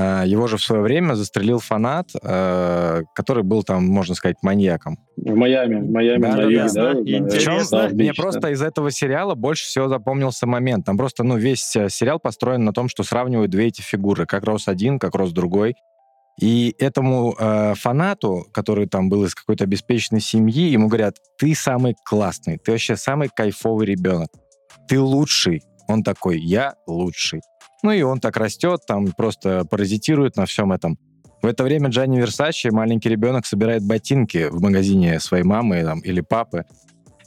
Э, его же в свое время застрелил фанат, э, который был там, можно сказать, маньяком. В Майами, в Майами, да, на юге, да? Причем да, мне просто из этого сериала больше всего запомнился момент. Там просто, ну, весь э, сериал построен на том, что сравнивают две эти фигуры. Как рос один, как рос другой. И этому э, фанату, который там был из какой-то обеспеченной семьи, ему говорят, ты самый классный, ты вообще самый кайфовый ребенок, ты лучший. Он такой, я лучший. Ну и он так растет, там просто паразитирует на всем этом. В это время Джанни Версачи, маленький ребенок, собирает ботинки в магазине своей мамы там, или папы.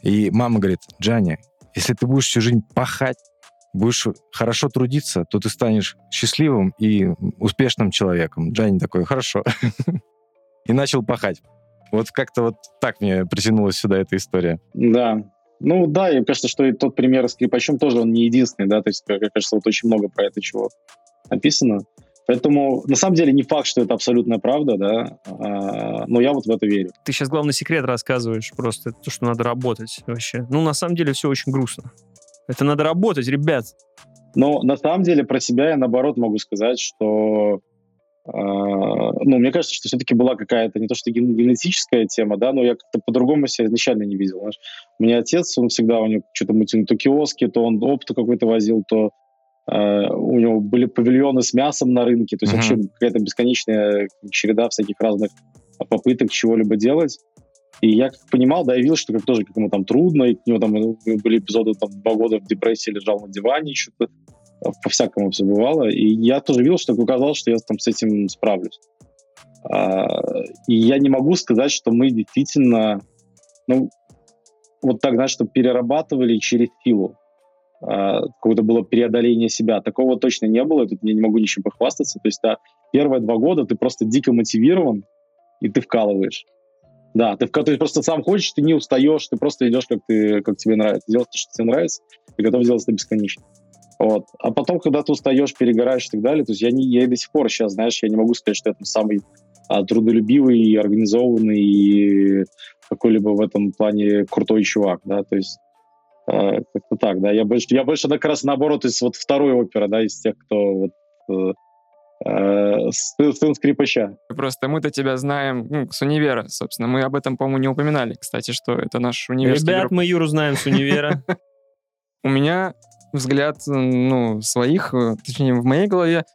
И мама говорит, Джанни, если ты будешь всю жизнь пахать, будешь хорошо трудиться, то ты станешь счастливым и успешным человеком. Джанни такой, хорошо. И начал пахать. Вот как-то вот так мне притянулась сюда эта история. Да, ну да, и кажется, что и тот пример с скрипачом тоже он не единственный, да, то есть, как кажется, вот очень много про это чего написано. Поэтому, на самом деле, не факт, что это абсолютная правда, да, а, но я вот в это верю. Ты сейчас главный секрет рассказываешь, просто то, что надо работать вообще. Ну, на самом деле, все очень грустно. Это надо работать, ребят. Но на самом деле про себя я, наоборот, могу сказать, что ну, мне кажется, что все-таки была какая-то не то что генетическая тема, да, но я как-то по-другому себя изначально не видел. Знаешь. У меня отец, он всегда, у него что-то мутил, то киоски, то он опыт какой-то возил, то э, у него были павильоны с мясом на рынке, то есть uh-huh. вообще какая-то бесконечная череда всяких разных попыток чего-либо делать. И я как понимал, да, я видел, что как тоже как ему там трудно, и у него там были эпизоды, там, два года в депрессии лежал на диване, что-то по-всякому все бывало. И я тоже видел, что оказалось, что я там с этим справлюсь. А, и я не могу сказать, что мы действительно, ну, вот так, знаешь, что перерабатывали через силу. А, какое-то было преодоление себя. Такого точно не было, тут я не могу ничем похвастаться. То есть, да, первые два года ты просто дико мотивирован, и ты вкалываешь. Да, ты, ты просто сам хочешь, ты не устаешь, ты просто идешь, как, ты, как тебе нравится. Делать то, что тебе нравится, и готов делать это бесконечно. Вот. А потом, когда ты устаешь, перегораешь и так далее, то есть я, не, я и до сих пор сейчас, знаешь, я не могу сказать, что я там самый а, трудолюбивый, и организованный и какой-либо в этом плане крутой чувак, да, то есть э, как-то так, да, я больше, я больше как раз наоборот из вот второй оперы, да, из тех, кто вот э, э сын скрипача. Просто мы-то тебя знаем ну, с универа, собственно. Мы об этом, по-моему, не упоминали, кстати, что это наш универский Ребят, мы Юру знаем с универа. У меня взгляд, ну, своих, э, точнее, в моей голове,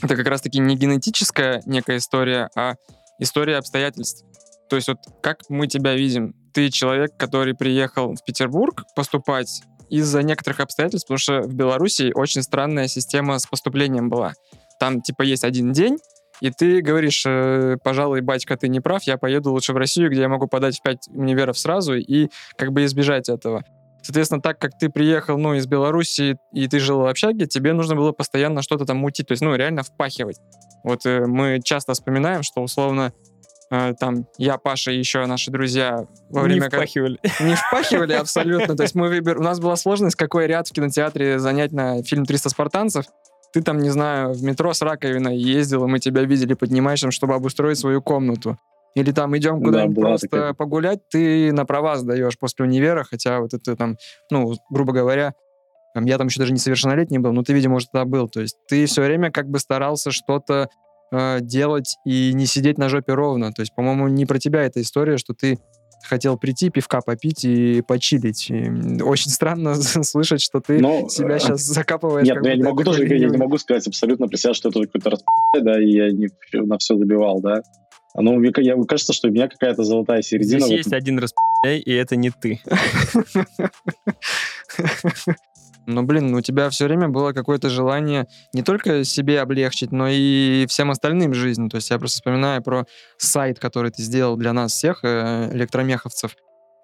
это как раз-таки не генетическая некая история, а история обстоятельств. То есть вот как мы тебя видим? Ты человек, который приехал в Петербург поступать из-за некоторых обстоятельств, потому что в Беларуси очень странная система с поступлением была. Там типа есть один день, и ты говоришь, э, пожалуй, батька, ты не прав, я поеду лучше в Россию, где я могу подать в пять универов сразу и как бы избежать этого. Соответственно, так как ты приехал, ну, из Беларуси, и ты жил в общаге, тебе нужно было постоянно что-то там мутить, то есть, ну, реально впахивать. Вот э, мы часто вспоминаем, что, условно, э, там, я, Паша и еще наши друзья во время... Не впахивали. Не впахивали абсолютно. То есть мы выбер... у нас была сложность, какой ряд в кинотеатре занять на фильм «300 спартанцев». ты там, не знаю, в метро с раковиной ездил, и мы тебя видели, поднимаешь там, чтобы обустроить свою комнату. Или там идем куда-нибудь просто такая. погулять, ты на права сдаешь после универа, хотя вот это там, ну, грубо говоря, там, я там еще даже несовершеннолетний был, но ты, видимо, уже тогда был. То есть ты все время как бы старался что-то э, делать и не сидеть на жопе ровно. То есть, по-моему, не про тебя эта история, что ты хотел прийти, пивка попить и почилить. И очень странно слышать, что ты Но, себя э, сейчас закапываешь. Нет, ну я не могу тоже, я не могу сказать абсолютно при себе, что это какой-то расп... да, и я не на все забивал, да. Ну, мне я, кажется, что у меня какая-то золотая середина. Здесь в есть один распи***й, и это не ты. Ну, блин, у тебя все время было какое-то желание не только себе облегчить, но и всем остальным жизнь. То есть я просто вспоминаю про сайт, который ты сделал для нас всех, э, электромеховцев,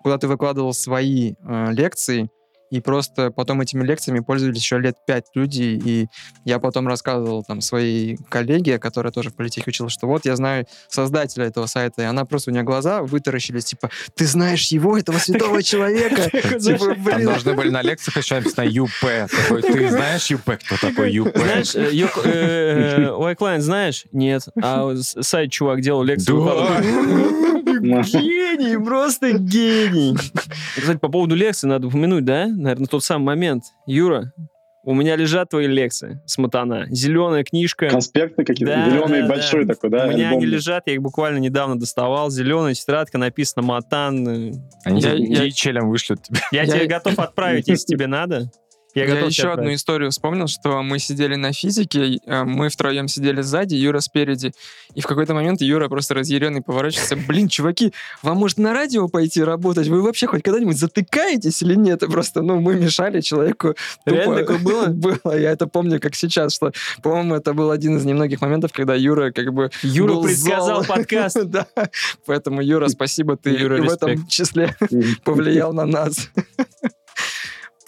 куда ты выкладывал свои э, лекции, и просто потом этими лекциями пользовались еще лет пять люди, и я потом рассказывал там своей коллеге, которая тоже в политехе училась, что вот я знаю создателя этого сайта, и она просто у нее глаза вытаращились, типа, ты знаешь его, этого святого человека? Типа, Там должны были на лекциях еще написано ЮП. Ты знаешь ЮП? Кто такой ЮП? Знаешь, э, Йок- э, Лайклайн знаешь? Нет. А сайт чувак делал лекцию. Гений, просто гений. Кстати, по поводу лекции надо упомянуть, да? Наверное, тот самый момент. Юра, у меня лежат твои лекции с Матана. Зеленая книжка. Конспекты какие-то, Да, зеленый да, большой да. такой, да, У меня они альбом. лежат, я их буквально недавно доставал. Зеленая тетрадка, написано Матан. Они Я- я- DHL вышлют тебе. Я, Я- тебе готов отправить, если тебе надо. Я, Я, еще одну историю вспомнил, что мы сидели на физике, э, мы втроем сидели сзади, Юра спереди, и в какой-то момент Юра просто разъяренный поворачивается, блин, чуваки, вам может на радио пойти работать? Вы вообще хоть когда-нибудь затыкаетесь или нет? Просто, ну, мы мешали человеку. Реально такое было? Было, я это помню как сейчас, что, по-моему, это был один из немногих моментов, когда Юра как бы Юра был предсказал зол. подкаст. Да, поэтому, Юра, спасибо, ты Юра, в этом числе повлиял на нас.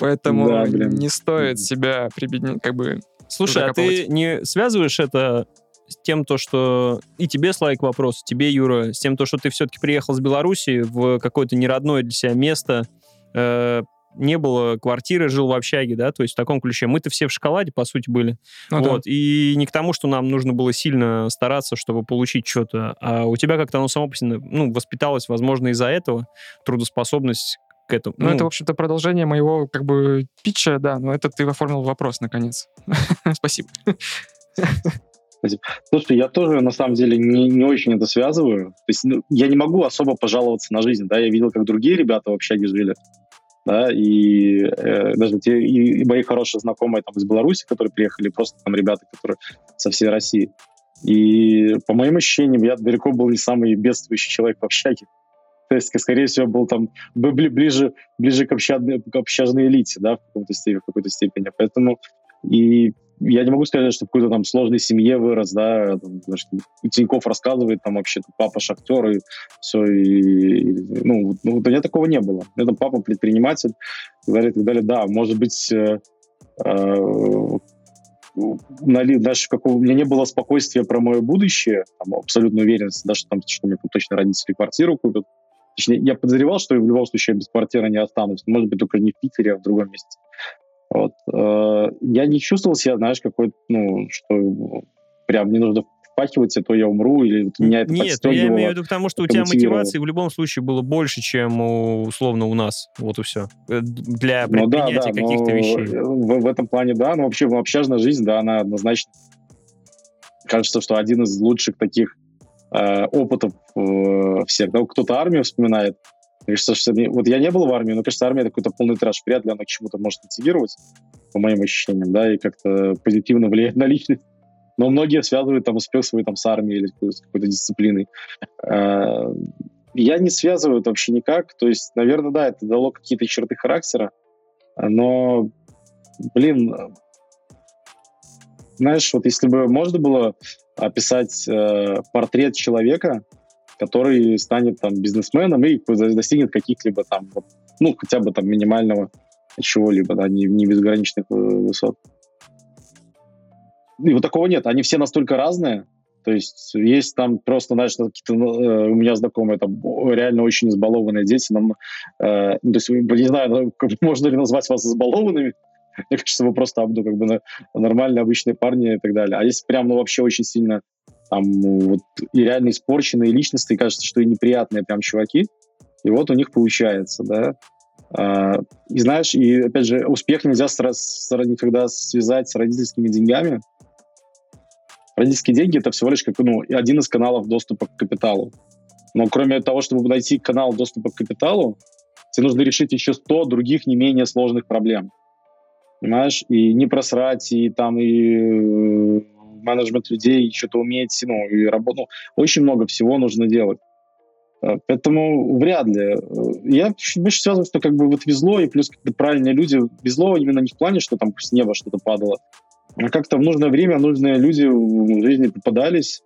Поэтому Да, блин. не стоит себя прибеднять, как бы... Слушай, а ты не связываешь это с тем, то, что и тебе, Слайк, вопрос, тебе, Юра, с тем, то, что ты все-таки приехал с Беларуси в какое-то неродное для себя место, э, не было квартиры, жил в общаге, да, то есть в таком ключе. Мы-то все в шоколаде, по сути, были. Ну да. вот. И не к тому, что нам нужно было сильно стараться, чтобы получить что-то, а у тебя как-то оно само по себе, ну, воспиталось, возможно, из-за этого, трудоспособность к этому. Ну, это, в общем-то, продолжение моего, как бы, питча, да, но это ты оформил вопрос, наконец. Спасибо. Слушай, я тоже, на самом деле, не, не очень это связываю. То есть ну, я не могу особо пожаловаться на жизнь, да, я видел, как другие ребята в общаге жили, да, и э, даже те, и, и мои хорошие знакомые там из Беларуси, которые приехали, просто там ребята, которые со всей России. И по моим ощущениям, я далеко был не самый бедствующий человек в общаге. То есть, скорее всего, был там ближе, ближе к, общадной, к общажной элите, да, в, каком-то степени, в какой-то степени. Поэтому и я не могу сказать, что в какой-то там сложной семье вырос, да, там, и Тиньков рассказывает, там вообще папа шахтер, и все, и, и, ну, ну, у меня такого не было. У там папа предприниматель, и так далее, и так далее. Да, может быть, э, э, нали, даже какого, у меня не было спокойствия про мое будущее, там, абсолютной уверенности, да, что, там, что мне там точно родители квартиру купят. Точнее, я подозревал, что в любом случае без квартиры не останусь. Может быть, только не в Питере, а в другом месте. Вот. Э, Я не чувствовал себя, знаешь, какой-то, ну, что прям мне нужно впахивать, а то я умру, или вот меня это Нет, ну я имею в виду к тому, что у тебя мотивации в любом случае было больше, чем у, условно у нас. Вот и все. Для Ну да, да, предпринятия каких-то но вещей. В, в этом плане, да, но вообще общажная жизнь, да, она однозначно кажется, что один из лучших таких э, опытов э, всех. Да, кто-то армию вспоминает. Мне кажется, что вот я не был в армии, но кажется, армия это какой-то полный трэш. Вряд ли она к чему-то может мотивировать, по моим ощущениям, да, и как-то позитивно влияет на личность. Но многие связывают там успех свой там с армией или с какой-то дисциплиной. Э, Я не связываю это вообще никак. То есть, наверное, да, это дало какие-то черты характера, но, блин, знаешь, вот если бы можно было описать э, портрет человека, который станет там бизнесменом и достигнет каких-либо там, вот, ну, хотя бы там минимального чего-либо, да, не, не безграничных э, высот. И вот такого нет. Они все настолько разные. То есть есть там просто, знаешь, какие-то э, у меня знакомые там реально очень избалованные дети. Нам, э, ну, то есть, не знаю, ну, можно ли назвать вас избалованными, Мне кажется, вы просто ну, как бы нормальные, обычные парни и так далее. А если прям, ну, вообще очень сильно там вот и реально испорченные личности, и кажется, что и неприятные прям чуваки, и вот у них получается, да. А, и знаешь, и опять же, успех нельзя никогда связать с родительскими деньгами. Родительские деньги это всего лишь как ну, один из каналов доступа к капиталу. Но кроме того, чтобы найти канал доступа к капиталу, тебе нужно решить еще 100 других не менее сложных проблем. Понимаешь? И не просрать, и там, и э, менеджмент людей, что-то уметь, ну, и работу. Ну, очень много всего нужно делать. Э, поэтому вряд ли. Э, я больше связываю, что как бы вот везло, и плюс как правильные люди. Везло именно не в плане, что там с неба что-то падало, а как-то в нужное время нужные люди в жизни попадались.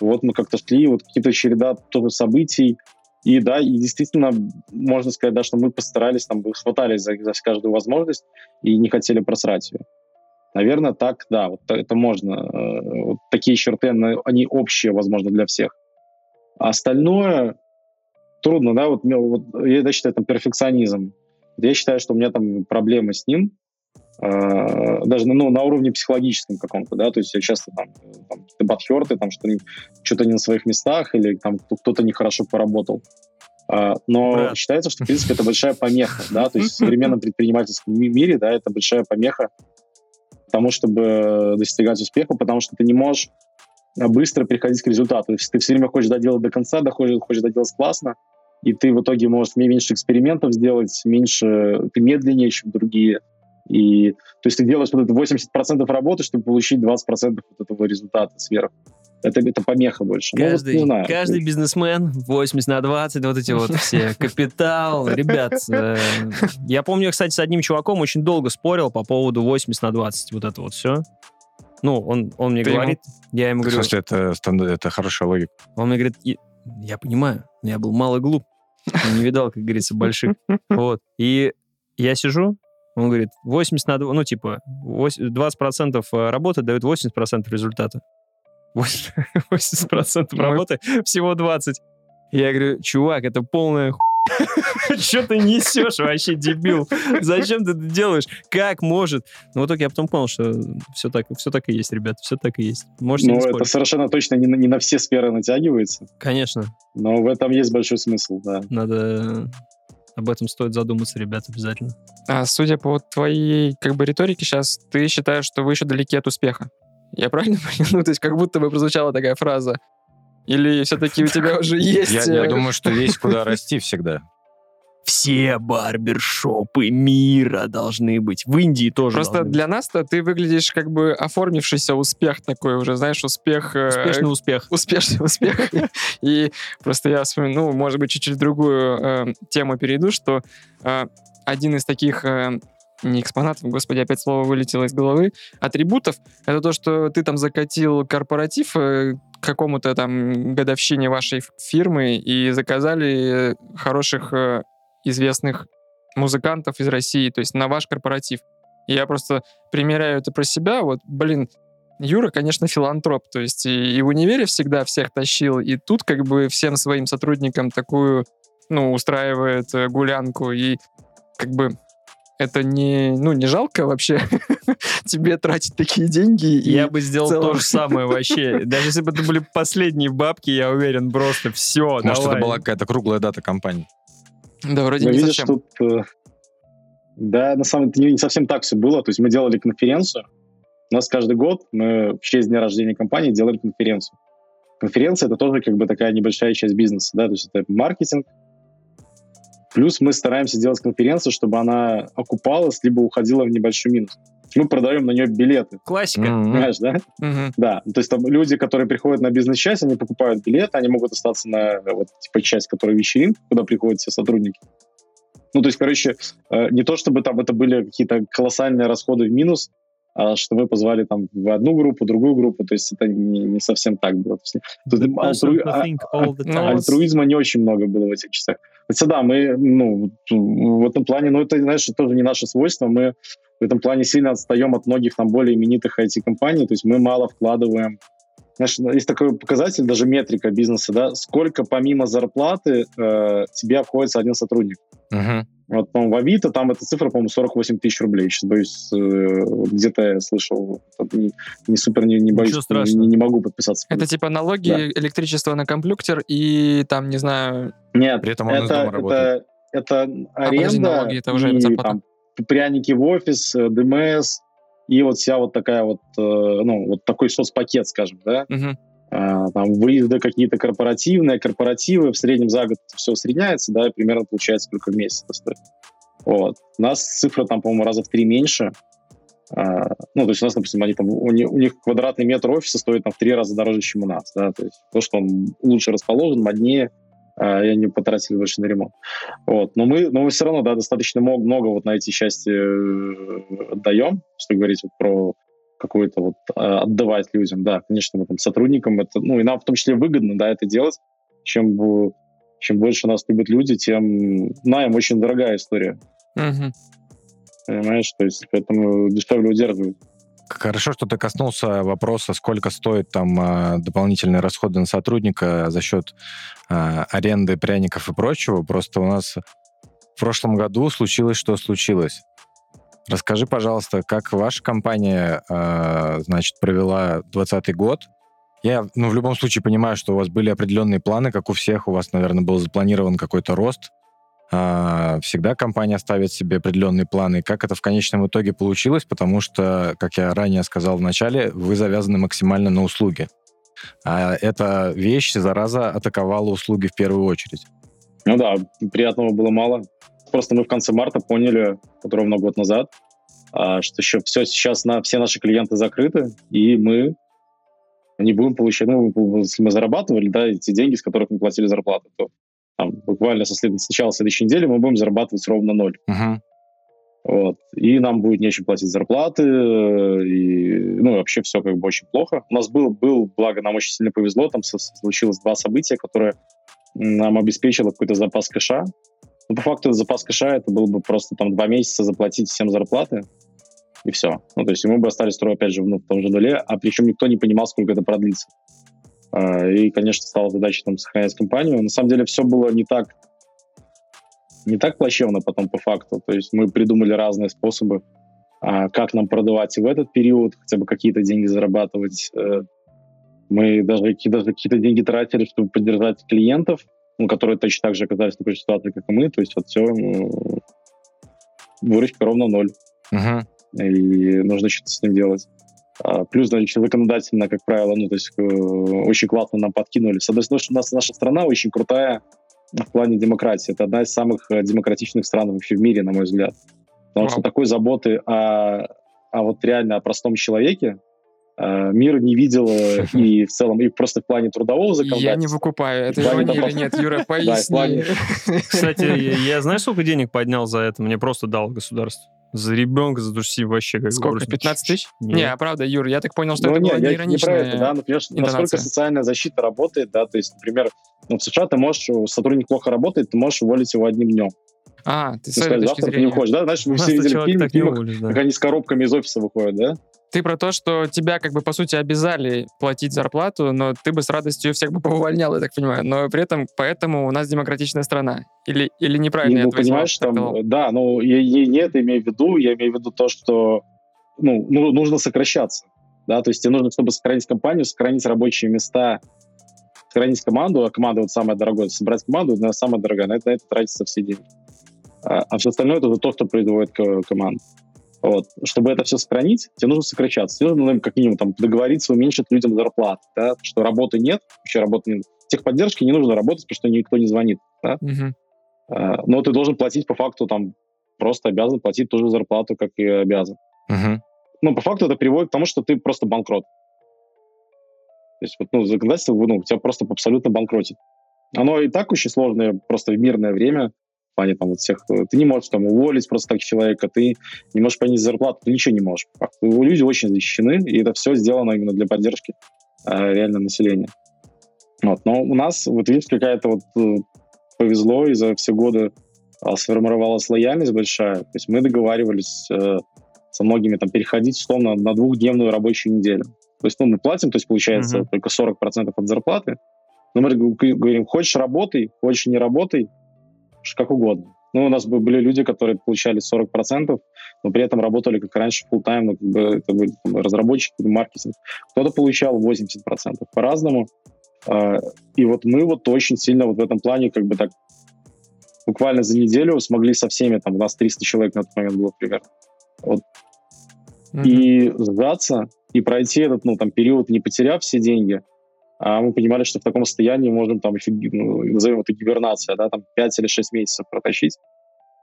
Вот мы как-то шли, вот какие-то череда тоже событий. И да, и действительно, можно сказать, да, что мы постарались, там, хватались за, за каждую возможность и не хотели просрать ее. Наверное, так, да, вот это можно. Э, вот такие черты, они общие, возможно, для всех. А остальное трудно, да, вот, вот я считаю, это перфекционизм. Я считаю, что у меня там проблемы с ним, даже ну, на уровне психологическом каком-то, да, то есть я часто там, там какие-то подхерты, там что-то, что-то не на своих местах или там кто-то нехорошо поработал. Э, но Брат. считается, что, в принципе, это большая помеха, да, то есть в современном предпринимательском мире, да, это большая помеха тому, чтобы достигать успеха, потому что ты не можешь быстро приходить к результату. Если ты все время хочешь доделать до конца, доходишь, хочешь доделать классно, и ты в итоге можешь меньше экспериментов сделать, меньше, ты медленнее, чем другие. И, то есть ты делаешь вот это 80% работы, чтобы получить 20% вот этого результата сверху. Это, это помеха больше. Каждый, ну, вот, знаю. каждый бизнесмен 80 на 20, вот эти вот все, капитал. Ребят, э, я помню, кстати, с одним чуваком очень долго спорил по поводу 80 на 20, вот это вот все. Ну, он, он мне Ты говорит, ему... я ему говорю... В смысле, это, это хорошая логика. Он мне говорит, я понимаю, но я был мало глуп. Не видал, как говорится, больших. Вот. И я сижу, он говорит, 80 на 2, ну, типа, 20% э, работы дают 80% результата. 80% работы, всего 20. Я говорю, чувак, это полная Что ты несешь вообще, дебил? Зачем ты это делаешь? Как может? Ну, в итоге я потом понял, что все так, все так и есть, ребят, все так и есть. Можете ну, это совершенно точно не, не на все сферы натягивается. Конечно. Но в этом есть большой смысл, да. Надо об этом стоит задуматься, ребят, обязательно. А судя по твоей как бы риторике сейчас, ты считаешь, что вы еще далеки от успеха? Я правильно понял? Ну, то есть как будто бы прозвучала такая фраза. Или все-таки у тебя уже есть... Я, я э, думаю, что есть куда расти всегда. Все барбершопы мира должны быть. В Индии тоже Просто для нас-то ты выглядишь как бы оформившийся успех такой уже, знаешь, успех... Э, Успешный успех. Успешный успех. И просто я вспомню, ну, может быть, чуть-чуть другую э, тему перейду, что один из таких не экспонатов, господи, опять слово вылетело из головы, атрибутов, это то, что ты там закатил корпоратив э, к какому-то там годовщине вашей фирмы и заказали хороших э, известных музыкантов из России, то есть на ваш корпоратив. И я просто примеряю это про себя, вот, блин, Юра, конечно, филантроп, то есть и, и в универе всегда всех тащил, и тут как бы всем своим сотрудникам такую, ну, устраивает э, гулянку, и как бы это не, ну, не жалко вообще тебе тратить такие деньги? Я бы сделал целом... то же самое вообще. Даже если бы это были последние бабки, я уверен, просто все, Может, давай. это была какая-то круглая дата компании. Да, вроде Но не видишь, совсем. Тут, э, да, на самом деле не совсем так все было. То есть мы делали конференцию. У нас каждый год мы в честь дня рождения компании делали конференцию. Конференция — это тоже как бы такая небольшая часть бизнеса, да, то есть это маркетинг, Плюс мы стараемся делать конференцию, чтобы она окупалась, либо уходила в небольшой минус. Мы продаем на нее билеты. Классика. Mm-hmm. Понимаешь, да? Mm-hmm. Да. То есть там люди, которые приходят на бизнес-часть, они покупают билеты, они могут остаться на вот типа часть, которая вечеринка, куда приходят все сотрудники. Ну, то есть, короче, э, не то чтобы там это были какие-то колоссальные расходы в минус, что мы позвали там в одну группу, другую группу, то есть это не, не совсем так было. Тут альтру... а, а, альтруизма не очень много было в этих часах. Хотя да, мы, ну, в этом плане, ну, это, знаешь, тоже не наше свойство, мы в этом плане сильно отстаем от многих там более именитых IT-компаний, то есть мы мало вкладываем знаешь, есть такой показатель, даже метрика бизнеса, да, сколько помимо зарплаты э, тебе обходится один сотрудник. Uh-huh. Вот, по-моему, в Авито там эта цифра, по-моему, 48 тысяч рублей. Сейчас боюсь, э, где-то я слышал. Не, не супер, не, не боюсь, не, не могу подписаться. Это типа налоги, да. электричество на комплюктер и там, не знаю... Нет, При этом он это, это, это а, аренда а, налоги, это уже и, там, пряники в офис, э, ДМС, и вот вся вот такая вот, э, ну, вот такой соцпакет, скажем, да, угу. А, там выезды какие-то корпоративные, корпоративы, в среднем за год все усредняется, да, и примерно получается сколько в месяц это стоит. Вот. У нас цифра там, по-моему, раза в три меньше. А, ну, то есть у нас, допустим, они там, у, них, квадратный метр офиса стоит там в три раза дороже, чем у нас, да, то есть то, что он лучше расположен, моднее, а, и они потратили больше на ремонт. Вот. Но, мы, но мы все равно да, достаточно много, много вот на эти части э, отдаем, если говорить вот про какую-то вот а, отдавать людям, да, конечно, мы там сотрудникам это, ну и нам в том числе выгодно, да, это делать, чем, чем больше нас любят люди, тем найм очень дорогая история. Угу. Понимаешь, то есть поэтому дешевле удерживают. Хорошо, что ты коснулся вопроса, сколько стоит там а, дополнительные расходы на сотрудника за счет а, аренды пряников и прочего. Просто у нас в прошлом году случилось, что случилось. Расскажи, пожалуйста, как ваша компания, а, значит, провела 2020 год? Я, ну, в любом случае понимаю, что у вас были определенные планы, как у всех. У вас, наверное, был запланирован какой-то рост а, всегда компания ставит себе определенные планы. Как это в конечном итоге получилось? Потому что, как я ранее сказал в начале, вы завязаны максимально на услуги. А эта вещь, зараза, атаковала услуги в первую очередь. Ну да, приятного было мало. Просто мы в конце марта поняли, вот ровно год назад, а, что еще все сейчас на, все наши клиенты закрыты, и мы не будем получать, ну, если мы зарабатывали, да, эти деньги, с которых мы платили зарплату, то там, буквально со след... с начала следующей недели мы будем зарабатывать ровно ноль. Uh-huh. Вот. И нам будет нечем платить зарплаты, и, ну, и вообще все как бы очень плохо. У нас был, был, благо, нам очень сильно повезло, там случилось два события, которые нам обеспечило какой-то запас кэша. Ну, по факту запас кэша это было бы просто там два месяца заплатить всем зарплаты, и все. Ну, то есть мы бы остались второй, опять же, ну, в том же нуле, а причем никто не понимал, сколько это продлится. А, и, конечно, стала задача там сохранять компанию. На самом деле все было не так не так плачевно потом по факту. То есть мы придумали разные способы, а, как нам продавать и в этот период, хотя бы какие-то деньги зарабатывать. Э, мы даже, даже какие-то деньги тратили, чтобы поддержать клиентов, ну, которые точно так же оказались в такой же ситуации, как и мы. То есть вот все, выручка ровно ноль. Uh-huh. И нужно что-то с ним делать. А, плюс, значит, законодательно, как правило, ну, то есть э, очень классно нам подкинули. С одной стороны, у нас наша страна очень крутая в плане демократии. Это одна из самых э, демократичных стран вообще в мире, на мой взгляд. Потому Вау. что такой заботы о, о вот реально о простом человеке мир не видел и в целом, и просто в плане трудового законодательства. Я не выкупаю, это ирония или нет, Юра, поясни. Кстати, я знаешь, сколько денег поднял за это? Мне просто дал государство. За ребенка задуши вообще как Сколько, говорю, 15 тысяч? Нет. Не, а правда, Юр, я так понял, что ну, это не, неироничная не про это, да, например, насколько социальная защита работает, да, то есть, например, ну, в США ты можешь, сотрудник плохо работает, ты можешь уволить его одним днем. А, ты, ты с этой точки зрения. не уходишь, да? Знаешь, мы все видели фильмы, фильмах, да. как они с коробками из офиса выходят, да? Ты про то, что тебя, как бы, по сути, обязали платить зарплату, но ты бы с радостью всех бы повольнял, я так понимаю. Но при этом, поэтому у нас демократичная страна. Или, или неправильно и, ну, я понимаешь, там, да, ну, я, я не это имею в виду, я имею в виду то, что, ну, ну, нужно сокращаться, да, то есть тебе нужно, чтобы сохранить компанию, сохранить рабочие места, сохранить команду, а команда вот самая дорогая, собрать команду, она самая дорогая, на это, на это тратится все деньги. А, а все остальное это то, что производит команда. Вот. Чтобы это все сохранить, тебе нужно сокращаться. Тебе нужно как минимум там, договориться, уменьшить людям зарплаты, да? что работы нет, вообще работы нет. Техподдержки не нужно работать, потому что никто не звонит. Да? Угу. А, но ты должен платить по факту там просто обязан платить ту же зарплату, как и обязан. Угу. Ну, по факту это приводит к тому, что ты просто банкрот. То есть вот, ну, законодательство ну, тебя просто абсолютно банкротит. Оно и так очень сложное, просто в мирное время плане там вот всех... Э, ты не можешь там уволить просто так человека, ты не можешь понизить зарплату, ты ничего не можешь. Люди очень защищены, и это все сделано именно для поддержки э, реально населения. Вот. Но у нас, вот видишь, какая-то вот э, повезло, и за все годы э, сформировалась лояльность большая. То есть мы договаривались э, со многими там переходить, условно, на двухдневную рабочую неделю. То есть, ну, мы платим, то есть получается mm-hmm. только 40% от зарплаты. Но мы говорим, хочешь работай, хочешь не работай, как угодно. Ну, у нас были люди, которые получали 40%, но при этом работали как раньше full time, ну, как бы это были там, разработчики, маркетинг. Кто-то получал 80%, по-разному. А, и вот мы вот очень сильно вот в этом плане как бы так буквально за неделю смогли со всеми, там у нас 300 человек на тот момент было примерно, вот, mm-hmm. и сдаться, и пройти этот, ну, там, период, не потеряв все деньги, а мы понимали, что в таком состоянии можем там, ну, назовем это гибернация, да, там 5 или 6 месяцев протащить.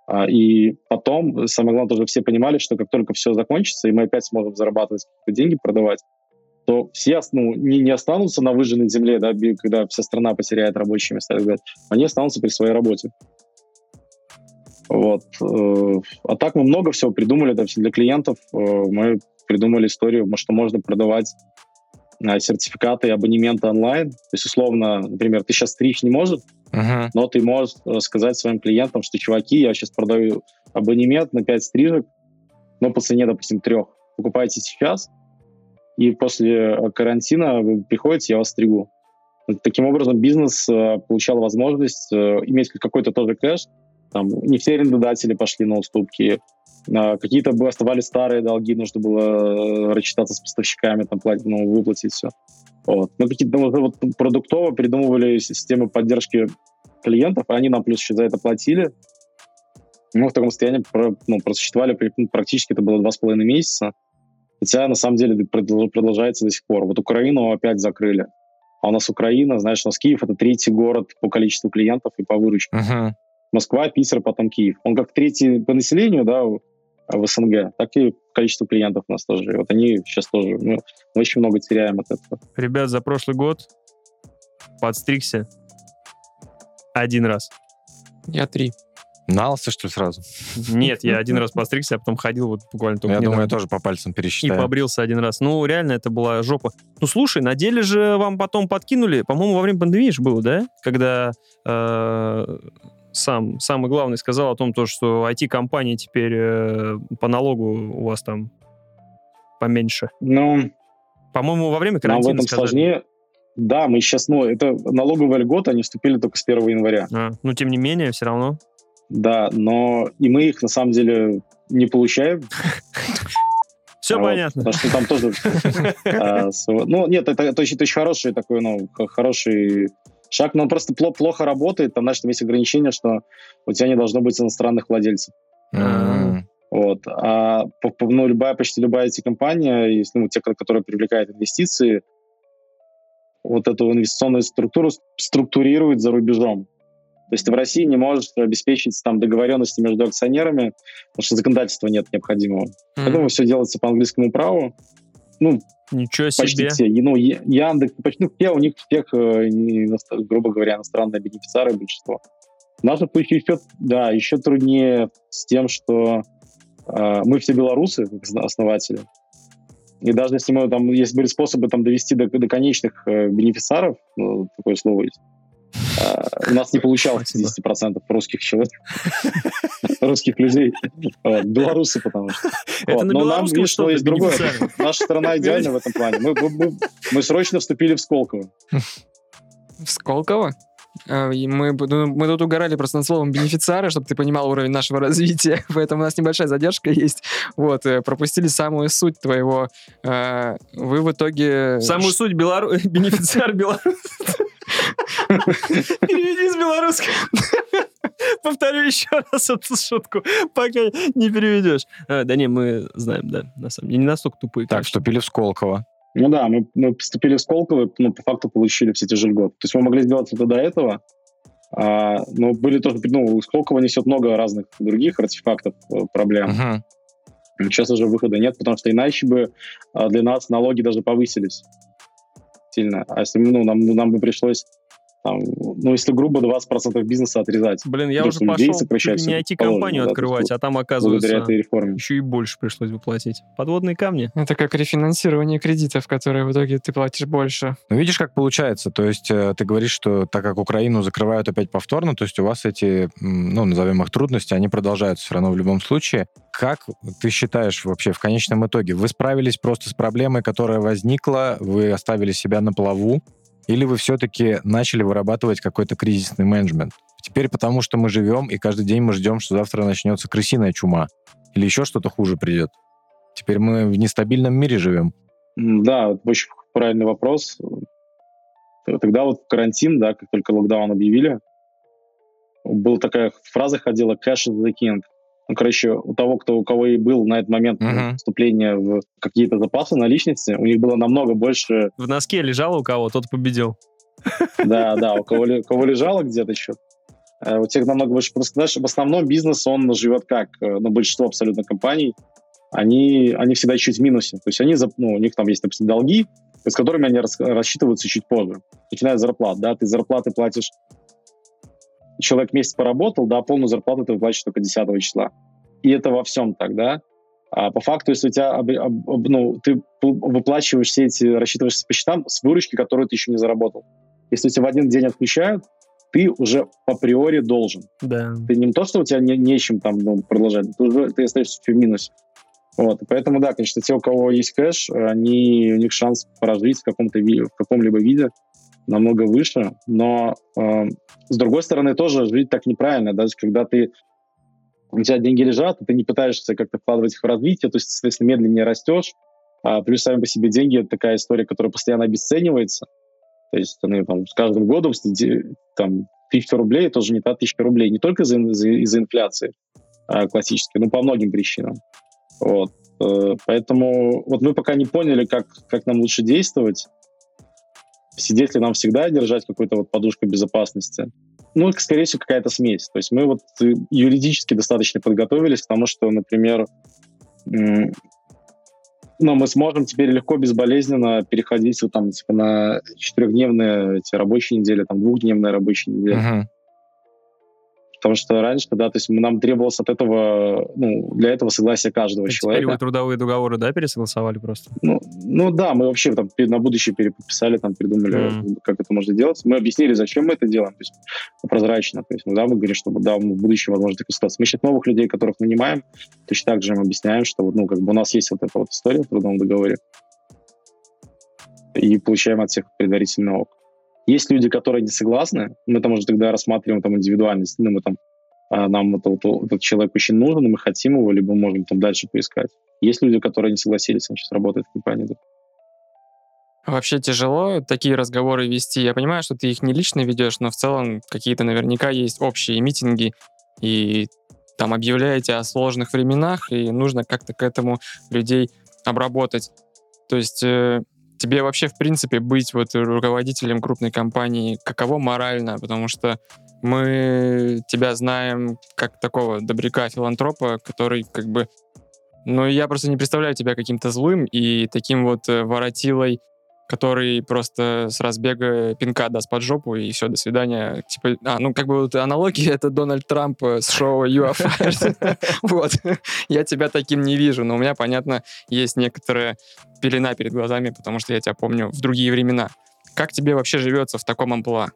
А, и потом, самое главное, тоже все понимали, что как только все закончится, и мы опять сможем зарабатывать деньги, продавать, то все ну, не, не останутся на выжженной земле, да, когда вся страна потеряет рабочие места, они останутся при своей работе. Вот. Э, а так мы много всего придумали для клиентов. Э, мы придумали историю, что можно продавать сертификаты и абонементы онлайн. То есть, условно, например, ты сейчас стричь не можешь, uh-huh. но ты можешь сказать своим клиентам, что, чуваки, я сейчас продаю абонемент на 5 стрижек, но по цене, допустим, трех. Покупайте сейчас, и после карантина вы приходите, я вас стригу. Таким образом, бизнес получал возможность иметь какой-то тоже кэш, там не все арендодатели пошли на уступки, какие-то бы оставались старые долги, нужно было э, рассчитаться с поставщиками, там, платить, ну, выплатить все. Вот. Мы какие-то вот, вот продуктово придумывали системы поддержки клиентов, они нам плюс еще за это платили. Мы в таком состоянии ну, просуществовали ну, практически, это было два с половиной месяца. Хотя, на самом деле, продолжается до сих пор. Вот Украину опять закрыли. А у нас Украина, знаешь, у нас Киев — это третий город по количеству клиентов и по выручке. Uh-huh. Москва, Питер, потом Киев. Он как третий по населению, да, в СНГ, так и количество клиентов у нас тоже. И вот они сейчас тоже, мы, мы очень много теряем от этого. Ребят, за прошлый год подстригся один раз. Я три. Нался, что ли, сразу? Нет, я один раз постригся, а потом ходил вот буквально только Я недавно. думаю, я тоже по пальцам пересчитаю. И побрился один раз. Ну, реально, это была жопа. Ну, слушай, на деле же вам потом подкинули, по-моему, во время пандемии же было, да? Когда э, сам, самый главный сказал о том, то, что IT-компании теперь э, по налогу у вас там поменьше. Ну, по-моему, во время карантина в этом сказали. сложнее. Да, мы сейчас, ну, это налоговая льгота, они вступили только с 1 января. А, ну, тем не менее, все равно. Да, но и мы их на самом деле не получаем. Все понятно. Потому что там тоже... А, ну, нет, это очень хороший такой, ну, хороший шаг, но он просто плохо работает, там, знаешь, там есть ограничение, что у тебя не должно быть иностранных владельцев. Mm-hmm. Вот. А ну, любая, почти любая эти компания, если, ну, те, которые привлекают инвестиции, вот эту инвестиционную структуру структурирует за рубежом. То есть ты в России не можешь обеспечить там договоренности между акционерами, потому что законодательства нет необходимого. Mm-hmm. Поэтому все делается по английскому праву. Ну, Ничего себе. Почти все. Ну, Яндекс, почти ну, все, у них всех, э, грубо говоря, иностранные бенефициары большинство. В нашем случае еще, да, еще труднее с тем, что э, мы все белорусы, основатели. И даже если мы там, если были способы там довести до, до конечных э, бенефициаров, ну, такое слово есть, у нас не получалось 50% русских человек, русских людей. Белорусы, потому что. Это на белорусском что есть другое. Наша страна идеальна в этом плане. Мы срочно вступили в Сколково. В Сколково? А, мы, ну, мы тут угорали просто над словом бенефициары, чтобы ты понимал уровень нашего развития, поэтому у нас небольшая задержка есть. Вот, э, пропустили самую суть твоего. А, вы в итоге... Самую суть белору... бенефициар белорус. Переведи с белорусского. Повторю еще раз эту шутку, пока не переведешь. А, да не, мы знаем, да, на самом деле. Не настолько тупые. Так, вступили в Сколково. Ну да, мы, мы поступили в Сколково, ну, по факту получили все те же льготы. То есть мы могли сделать это до этого, а, но были тоже, ну, Сколково несет много разных других артефактов, э, проблем. Uh-huh. Сейчас уже выхода нет, потому что иначе бы а, для нас налоги даже повысились сильно. А если ну, нам, нам бы пришлось там, ну, если грубо, 20% бизнеса отрезать. Блин, я уже пошел не IT-компанию открывать, да, а там, оказывается, этой реформе. еще и больше пришлось бы платить. Подводные камни. Это как рефинансирование кредитов, которые в итоге ты платишь больше. Ну, видишь, как получается. То есть э, ты говоришь, что так как Украину закрывают опять повторно, то есть у вас эти, ну, назовем их трудности, они продолжаются все равно в любом случае. Как ты считаешь вообще в конечном итоге? Вы справились просто с проблемой, которая возникла, вы оставили себя на плаву, или вы все-таки начали вырабатывать какой-то кризисный менеджмент? Теперь потому, что мы живем, и каждый день мы ждем, что завтра начнется крысиная чума. Или еще что-то хуже придет. Теперь мы в нестабильном мире живем. Да, очень правильный вопрос. Тогда вот карантин, да, как только локдаун объявили, была такая фраза ходила «cash is the king». Ну, короче, у того, кто, у кого и был на этот момент uh-huh. вступления в какие-то запасы наличности, у них было намного больше... В носке лежало у кого, тот победил. Да, да, у кого, у кого лежало где-то еще. Э, у тех намного больше... Просто, знаешь, в основном бизнес, он живет как? Э, ну, большинство абсолютно компаний, они, они всегда чуть в минусе. То есть они, ну, у них там есть, допустим, долги, с которыми они рассчитываются чуть позже. Начиная с зарплат, да, ты зарплаты платишь человек месяц поработал, да, полную зарплату ты выплачиваешь только 10 числа. И это во всем так, да. А по факту, если у тебя, об, об, ну, ты выплачиваешь все эти, рассчитываешься по счетам с выручки, которую ты еще не заработал. Если у тебя в один день отключают, ты уже по приори должен. Да. Ты не то, что у тебя не, нечем там ну, продолжать, ты уже ты остаешься в минусе. Вот, поэтому, да, конечно, те, у кого есть кэш, они, у них шанс прожить в, каком-то, в каком-либо виде намного выше, но э, с другой стороны тоже жить так неправильно, даже когда ты у тебя деньги лежат, ты не пытаешься как-то вкладывать их в развитие, то есть, соответственно, медленнее растешь, а плюс сами по себе деньги — это такая история, которая постоянно обесценивается, то есть они там с каждым годом там, тысяча рублей — это уже не та тысяча рублей, не только из-за, из-за, из-за инфляции а, классической, но по многим причинам. Вот. Э, поэтому вот мы пока не поняли, как, как нам лучше действовать, сидеть ли нам всегда держать какую-то вот подушку безопасности. Ну, скорее всего, какая-то смесь. То есть мы вот юридически достаточно подготовились к тому, что, например, ну, мы сможем теперь легко, безболезненно переходить вот там типа на четырехдневные эти рабочие недели, там двухдневные рабочие недели. Uh-huh. Потому что раньше, да, то есть нам требовалось от этого, ну, для этого согласие каждого а человека. Теперь вы трудовые договоры, да, пересогласовали просто? Ну, ну да, мы вообще там на будущее переписали, там придумали, mm. как это можно делать. Мы объяснили, зачем мы это делаем, то есть прозрачно. То есть, ну, да, мы говорим, что да, в будущем возможно такая ситуация. Мы сейчас новых людей, которых нанимаем, точно так же им объясняем, что ну, как бы у нас есть вот эта вот история в трудовом договоре, и получаем от всех предварительный ок. Есть люди, которые не согласны, мы там уже тогда рассматриваем там индивидуальность, ну, мы там, а, нам это, вот, этот человек очень нужен, мы хотим его, либо можем там дальше поискать. Есть люди, которые не согласились, он сейчас работает в компании. Да. Вообще тяжело такие разговоры вести. Я понимаю, что ты их не лично ведешь, но в целом какие-то наверняка есть общие митинги, и там объявляете о сложных временах, и нужно как-то к этому людей обработать. То есть э, тебе вообще, в принципе, быть вот руководителем крупной компании, каково морально? Потому что мы тебя знаем как такого добряка-филантропа, который как бы... Ну, я просто не представляю тебя каким-то злым и таким вот э, воротилой который просто с разбега пинка даст под жопу, и все, до свидания. Типа, а, ну, как бы вот аналогия, это Дональд Трамп э, с шоу You Are Fired. Вот. Я тебя таким не вижу, но у меня, понятно, есть некоторая пелена перед глазами, потому что я тебя помню в другие времена. Как тебе вообще живется в таком амплуа?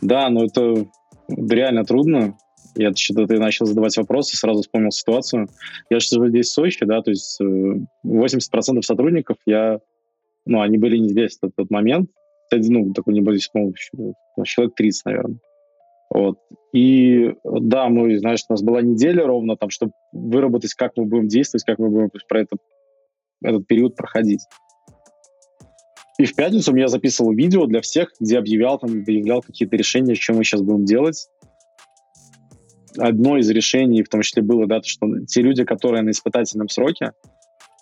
Да, ну это реально трудно. Я что-то ты начал задавать вопросы, сразу вспомнил ситуацию. Я же живу здесь в Сочи, да, то есть 80% э, сотрудников я ну, они были не здесь в тот момент. Кстати, ну, такой небольшой, помощью человек 30, наверное. Вот. И да, мы, знаешь, у нас была неделя ровно там, чтобы выработать, как мы будем действовать, как мы будем про это, этот период проходить. И в пятницу я записывал видео для всех, где объявлял, там, объявлял какие-то решения, что мы сейчас будем делать. Одно из решений, в том числе, было, да, то, что те люди, которые на испытательном сроке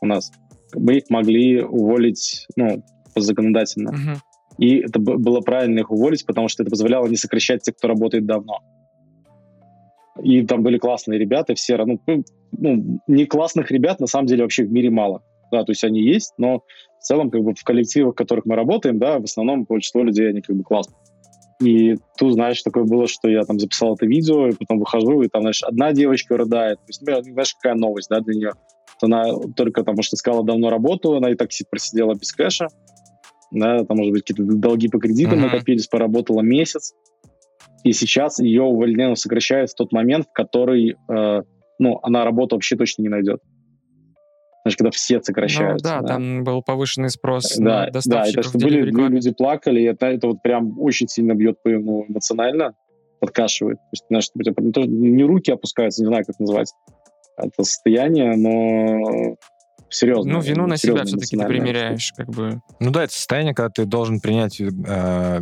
у нас, мы их могли уволить, ну, законодательно. Uh-huh. И это было правильно их уволить, потому что это позволяло не сокращать тех, кто работает давно. И там были классные ребята, все, ну, ну, ну, не классных ребят на самом деле вообще в мире мало. Да, то есть они есть, но в целом как бы в коллективах, в которых мы работаем, да, в основном большинство людей, они как бы классные. И тут, знаешь, такое было, что я там записал это видео, и потом выхожу, и там, знаешь, одна девочка рыдает. То есть, ну, знаешь, какая новость, да, для нее она только потому что искала давно работу, она и так просидела без кэша, да, там, может быть, какие-то долги по кредитам uh-huh. накопились, поработала месяц, и сейчас ее увольнение сокращают в тот момент, в который, э, ну, она работу вообще точно не найдет. Знаешь, когда все сокращаются. Ну, да, да, там был повышенный спрос да, на доставщиков. Да, это что были люди плакали, и это, это вот прям очень сильно бьет по ему эмоционально, подкашивает. То есть, знаешь, у тебя не руки опускаются, не знаю, как назвать это состояние, но серьезно. Ну, вину на себя все-таки ты примеряешь, как бы. Ну да, это состояние, когда ты должен принять, э,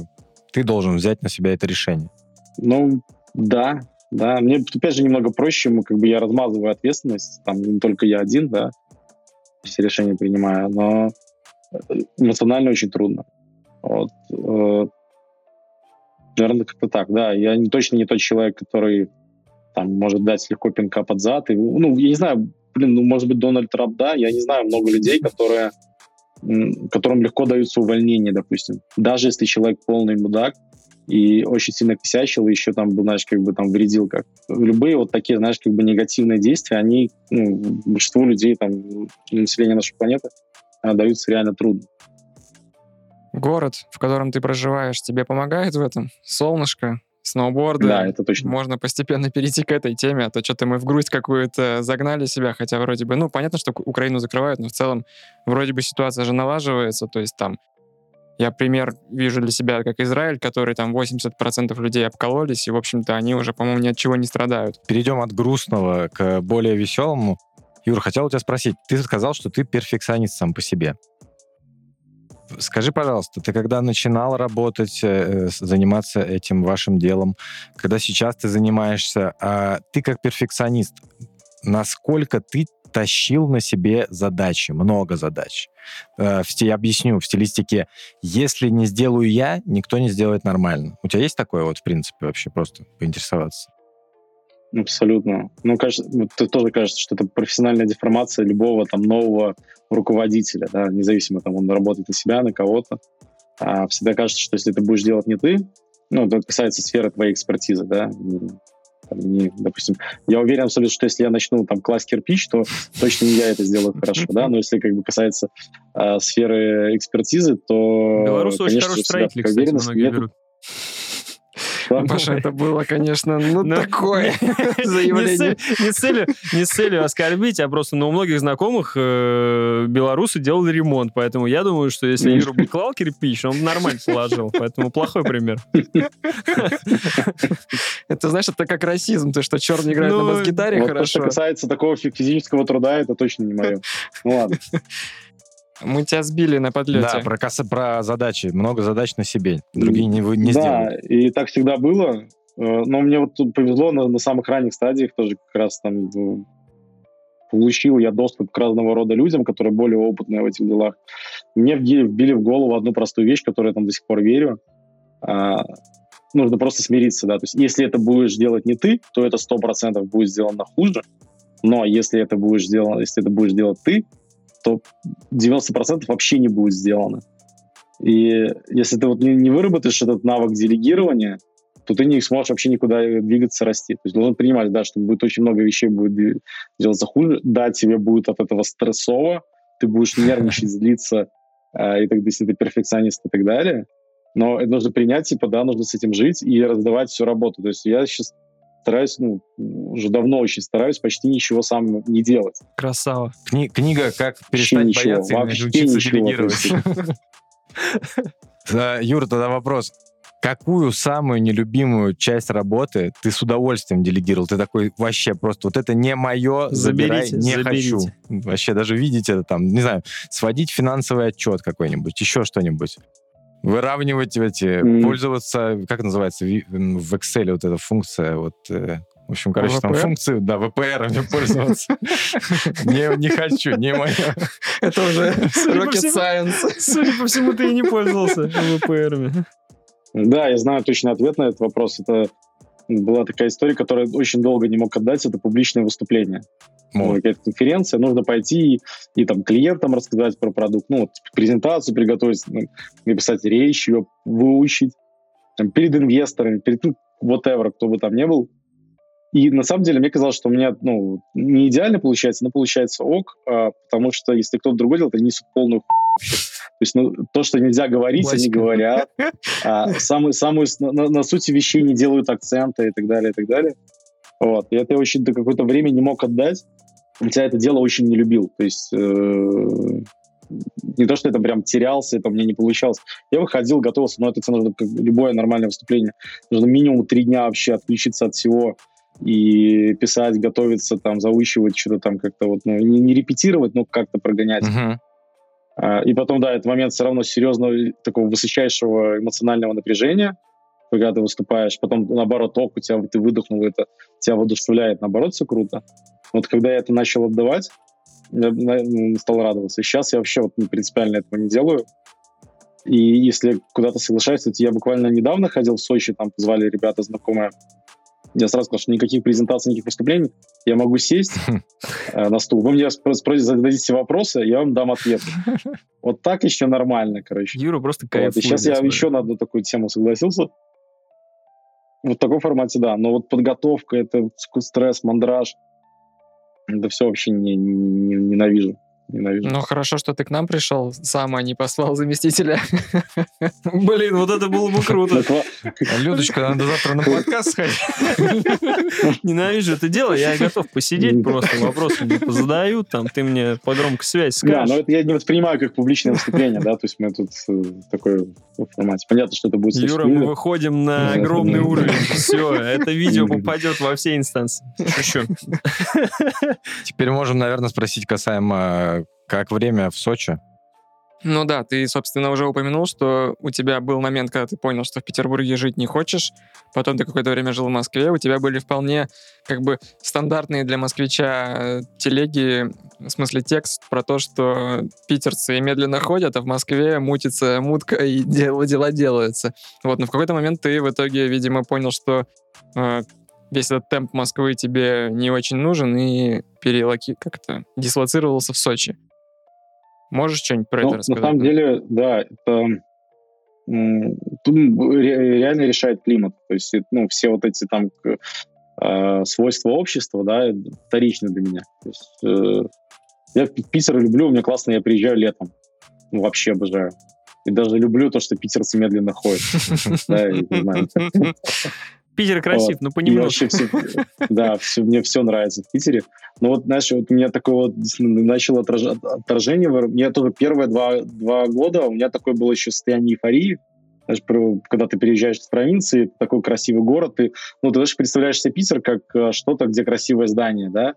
ты должен взять на себя это решение. Ну, да, да. Мне, опять же, немного проще, мы, как бы я размазываю ответственность, там не только я один, да, все решения принимаю, но э, эмоционально очень трудно. Вот. Э, наверное, как-то так, да. Я не, точно не тот человек, который там может дать легко пинка под зад. И, ну, я не знаю, блин, ну, может быть, Дональд Трамп, да, я не знаю много людей, которые, которым легко даются увольнения, допустим. Даже если человек полный мудак и очень сильно косячил, и еще там, знаешь, как бы там вредил как. Любые вот такие, знаешь, как бы негативные действия, они ну, большинству людей, там, населения нашей планеты, а, даются реально трудно. Город, в котором ты проживаешь, тебе помогает в этом? Солнышко, сноуборды. Да, это точно. Можно постепенно перейти к этой теме, а то что-то мы в грусть какую-то загнали себя, хотя вроде бы, ну, понятно, что Украину закрывают, но в целом вроде бы ситуация же налаживается, то есть там я пример вижу для себя, как Израиль, который там 80% людей обкололись, и, в общем-то, они уже, по-моему, ни от чего не страдают. Перейдем от грустного к более веселому. Юр, хотел у тебя спросить, ты сказал, что ты перфекционист сам по себе. Скажи, пожалуйста, ты когда начинал работать, э, заниматься этим вашим делом, когда сейчас ты занимаешься, а ты как перфекционист, насколько ты тащил на себе задачи, много задач. Э, я объясню, в стилистике «если не сделаю я, никто не сделает нормально». У тебя есть такое вот, в принципе, вообще просто поинтересоваться? Абсолютно. Ну, кажется, ты тоже кажется, что это профессиональная деформация любого там нового руководителя, да, независимо там он работает на себя, на кого-то. А всегда кажется, что если ты будешь делать не ты, ну, это касается сферы твоей экспертизы, да, там, не, допустим, я уверен абсолютно, что если я начну там класть кирпич, то точно не я это сделаю хорошо, да, но если как бы касается э, сферы экспертизы, то, Белорусы конечно, очень хорошие строители, кстати, многие берут. Паша, это было, конечно, ну, ну такое заявление. Не с целью, не с целью оскорбить, а просто, ну, у многих знакомых э, белорусы делали ремонт, поэтому я думаю, что если Юра бы клал кирпич, он нормально положил, поэтому плохой пример. Это, знаешь, это как расизм, то, что черный играет на ну, бас-гитаре хорошо. Что касается такого физического труда, это точно не мое. Ну ладно. Мы тебя сбили на подлете. Да, про, касса, про задачи. Много задач на себе. Другие не, не да, сделают. Да, и так всегда было. Э, но мне вот тут повезло на, на самых ранних стадиях тоже как раз там э, получил я доступ к разного рода людям, которые более опытные в этих делах. Мне вбили в голову одну простую вещь, которую я там до сих пор верю. А, нужно просто смириться, да. То есть если это будешь делать не ты, то это сто процентов будет сделано хуже. Но если это будешь делать, если это будешь делать ты, то 90% вообще не будет сделано. И если ты вот не, не выработаешь этот навык делегирования, то ты не сможешь вообще никуда двигаться, расти. То есть должен принимать, да, что будет очень много вещей будет делаться хуже, да, тебе будет от этого стрессово, ты будешь нервничать, злиться, э, и тогда, если ты перфекционист и так далее. Но это нужно принять, типа, да, нужно с этим жить и раздавать всю работу. То есть я сейчас стараюсь, ну, уже давно очень стараюсь почти ничего сам не делать. Красава. Кни- книга «Как перестать вообще бояться вообще и научиться ничего, делегировать». Юра, тогда вопрос. Какую самую нелюбимую часть работы ты с удовольствием делегировал? Ты такой, вообще просто, вот это не мое, забирай, заберите, не заберите. хочу. Вообще даже видеть это там, не знаю, сводить финансовый отчет какой-нибудь, еще что-нибудь выравнивать эти, mm. пользоваться, как называется, в Excel вот эта функция, вот, э, в общем, короче, там функции, да, VPR пользоваться. Не, не хочу, не мое. Это уже rocket science. Судя по всему, ты и не пользовался VPR. Да, я знаю точный ответ на этот вопрос. Это была такая история, которую очень долго не мог отдать, это публичное выступление. Ну, какая-то конференция, нужно пойти и, и там клиентам рассказать про продукт, ну, вот, презентацию приготовить, ну, написать речь, ее выучить, там, перед инвесторами, перед, ну, whatever, кто бы там ни был. И на самом деле мне казалось, что у меня ну, не идеально получается, но получается ок, а, потому что если кто-то другой делает, они несут полную. То есть ну, то, что нельзя говорить, Классика. они говорят. А, самую, самую, на, на сути вещей не делают акцента и так далее, и так далее. Вот. И это я очень до какое-то время не мог отдать, хотя это дело очень не любил. То есть э, не то, что это прям терялся, это у меня не получалось. Я выходил, готовился, но это нужно как любое нормальное выступление. Нужно минимум три дня вообще отключиться от всего и писать, готовиться, там, заучивать что-то там как-то вот, ну, не, не репетировать, но как-то прогонять. Uh-huh. И потом, да, это момент все равно серьезного, такого высочайшего эмоционального напряжения, когда ты выступаешь, потом, наоборот, ок, у тебя, ты выдохнул, это тебя воодушевляет, наоборот, все круто. Вот когда я это начал отдавать, я стал радоваться. И сейчас я вообще вот принципиально этого не делаю. И если куда-то соглашаюсь, то я буквально недавно ходил в Сочи, там позвали ребята знакомые. Я сразу сказал, что никаких презентаций, никаких выступлений. Я могу сесть э, на стул. Вы мне зададите вопросы, я вам дам ответ. Вот так еще нормально, короче. Юра просто кайфует. Вот. Сейчас я еще на одну такую тему согласился. Вот в таком формате, да. Но вот подготовка, это стресс, мандраж, это все вообще не, не, ненавижу ненавижу. Ну, хорошо, что ты к нам пришел сам, а не послал заместителя. Блин, вот это было бы круто. Людочка, надо завтра на подкаст сходить. Ненавижу это дело, я готов посидеть просто, вопросы мне позадают, там, ты мне по громкой связи скажешь. Да, но это я не воспринимаю как публичное выступление, да, то есть мы тут э, такой формате. Понятно, что это будет Юра, мы выходим на огромный уровень. Все, это видео попадет во все инстанции. Еще. Теперь можем, наверное, спросить касаемо как время в Сочи? Ну да, ты, собственно, уже упомянул, что у тебя был момент, когда ты понял, что в Петербурге жить не хочешь, потом ты какое-то время жил в Москве, у тебя были вполне как бы стандартные для москвича э, телеги, в смысле текст про то, что питерцы медленно ходят, а в Москве мутится мутка и дела, дела делаются. Вот, но в какой-то момент ты в итоге, видимо, понял, что э, весь этот темп Москвы тебе не очень нужен и перелоки как-то дислоцировался в Сочи. Можешь что-нибудь про ну, это рассказать? На самом деле, да, это тут реально решает климат. То есть, ну, все вот эти там э, свойства общества, да, вторичны для меня. То есть, э, я Питер люблю, мне классно, я приезжаю летом. Ну, вообще обожаю. И даже люблю то, что питерцы медленно ходят. Питер красив, вот. но понемногу. Все, да, все, мне все нравится в Питере. Но вот, знаешь, вот у меня такое вот начало отраж, отражение. Мне тоже первые два, два года у меня такое было еще состояние эйфории. Знаешь, когда ты переезжаешь в провинции, такой красивый город, ты, ну, ты даже представляешь себе Питер как э, что-то, где красивое здание, да,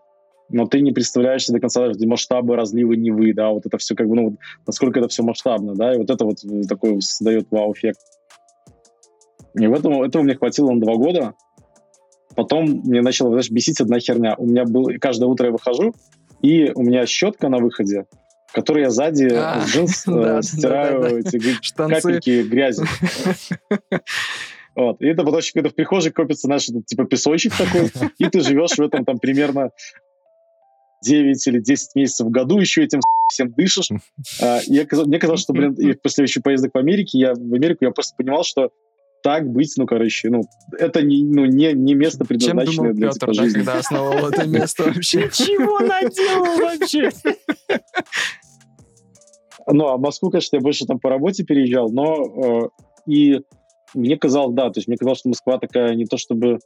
но ты не представляешь до конца масштабы разлива Невы, да, вот это все как бы, ну, насколько это все масштабно, да, и вот это вот такой создает вау-эффект. И в этом, этого мне хватило на два года. Потом мне начала знаешь, бесить одна херня. У меня был каждое утро я выхожу, и у меня щетка на выходе, которой я сзади а, джинс э, стираю эти капельки грязи. Вот. И это потом когда в прихожей копится наш типа песочек такой, и ты живешь в этом там примерно 9 или 10 месяцев в году, еще этим всем дышишь. А, я, мне казалось, что, блин, и после еще поездок по Америке, я в Америку я просто понимал, что так быть, ну, короче, ну, это не, ну, не, не место, предназначенное Чем для Петр, типа, жизни. когда основал это место вообще? Чего наделал вообще? Ну, а в Москву, конечно, я больше там по работе переезжал, но э, и мне казалось, да, то есть мне казалось, что Москва такая не то чтобы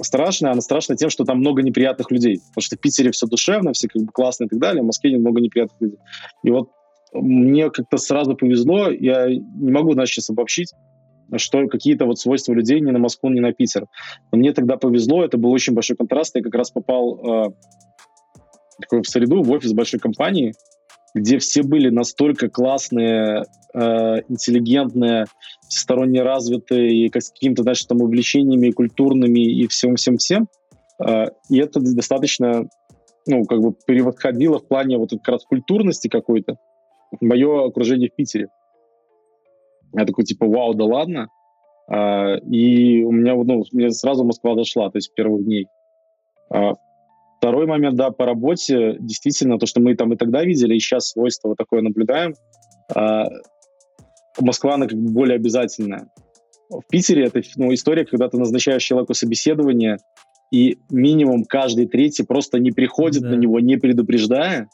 страшная, она страшная тем, что там много неприятных людей. Потому что в Питере все душевно, все как бы классно и так далее, а в Москве много неприятных людей. И вот мне как-то сразу повезло, я не могу, значит, сейчас обобщить, что какие-то вот свойства людей не на Москву, не на Питер. Но мне тогда повезло, это был очень большой контраст. Я как раз попал э, в среду, в офис большой компании, где все были настолько классные, э, интеллигентные, всесторонне развитые, и с какими-то, значит, там увлечениями культурными и всем-всем-всем. Э, и это достаточно, ну, как бы превосходило в плане вот как раз культурности какой-то мое окружение в Питере. Я такой, типа, вау, да ладно. А, и у меня, ну, мне сразу Москва дошла, то есть первых дней. А, второй момент, да, по работе, действительно, то, что мы там и тогда видели, и сейчас свойство вот такое наблюдаем, а, Москва, она как бы более обязательная. В Питере это ну, история, когда ты назначаешь человеку собеседование, и минимум каждый третий просто не приходит да. на него, не предупреждая,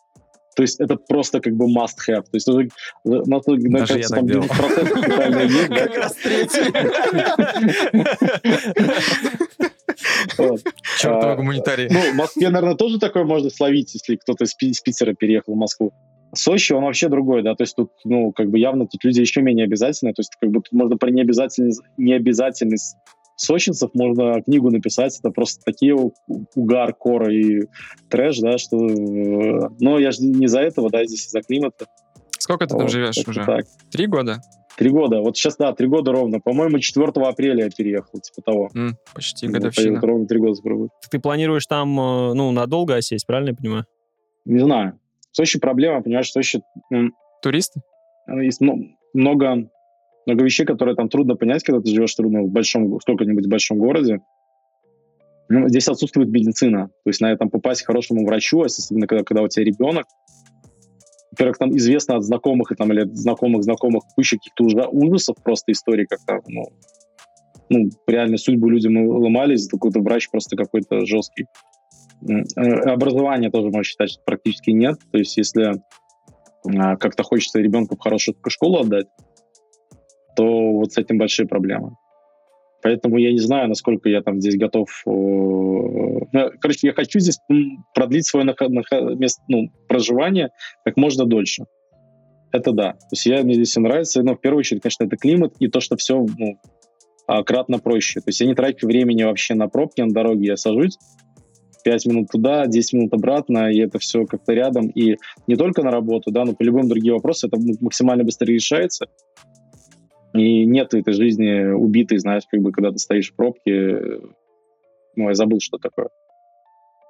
то есть это просто как бы must have. То есть это, на на, Даже кажется, там процесс специально есть. Как раз третий. Чертова гуманитарий. Ну, в Москве, наверное, тоже такое можно словить, если кто-то из Питера переехал в Москву. Сочи, он вообще другой, да, то есть тут, ну, как бы явно тут люди еще менее обязательны, то есть как бы тут можно про необязательность, необязательность сочинцев можно книгу написать, это просто такие угар, кора и трэш, да, что... Э, но я же не за этого, да, здесь из-за климата. Сколько ты вот, там живешь уже? Так. Три года? Три года. Вот сейчас, да, три года ровно. По-моему, 4 апреля я переехал, типа того. Mm, почти годовщина. ровно три года спробую. Ты планируешь там, э, ну, надолго осесть, правильно я понимаю? Не знаю. В Сочи проблема, понимаешь, в Сочи... Туристы? Есть много много вещей, которые там трудно понять, когда ты живешь трудно в большом, сколько-нибудь в большом городе. Ну, здесь отсутствует медицина. То есть на этом попасть к хорошему врачу, особенно когда, когда у тебя ребенок. Во-первых, там известно от знакомых там, или от знакомых знакомых куча каких-то ужасов, просто истории, как там, ну, ну, реально судьбу людям ломались, какой-то врач просто какой-то жесткий. Э, образование тоже, можно считать, практически нет. То есть если а, как-то хочется ребенка в хорошую школу отдать, то вот с этим большие проблемы. Поэтому я не знаю, насколько я там здесь готов. Э, ну, короче, я хочу здесь продлить свое место ну, проживания как можно дольше. Это да. То есть я, мне здесь все нравится. Но в первую очередь, конечно, это климат и то, что все ну, кратно проще. То есть я не трачу времени вообще на пробки на дороге. Я сажусь, 5 минут туда, 10 минут обратно, и это все как-то рядом. И не только на работу, да, но по любым другим вопросам это максимально быстро решается. И нет этой жизни убитой, знаешь, как бы, когда ты стоишь в пробке. Ну, я забыл, что такое.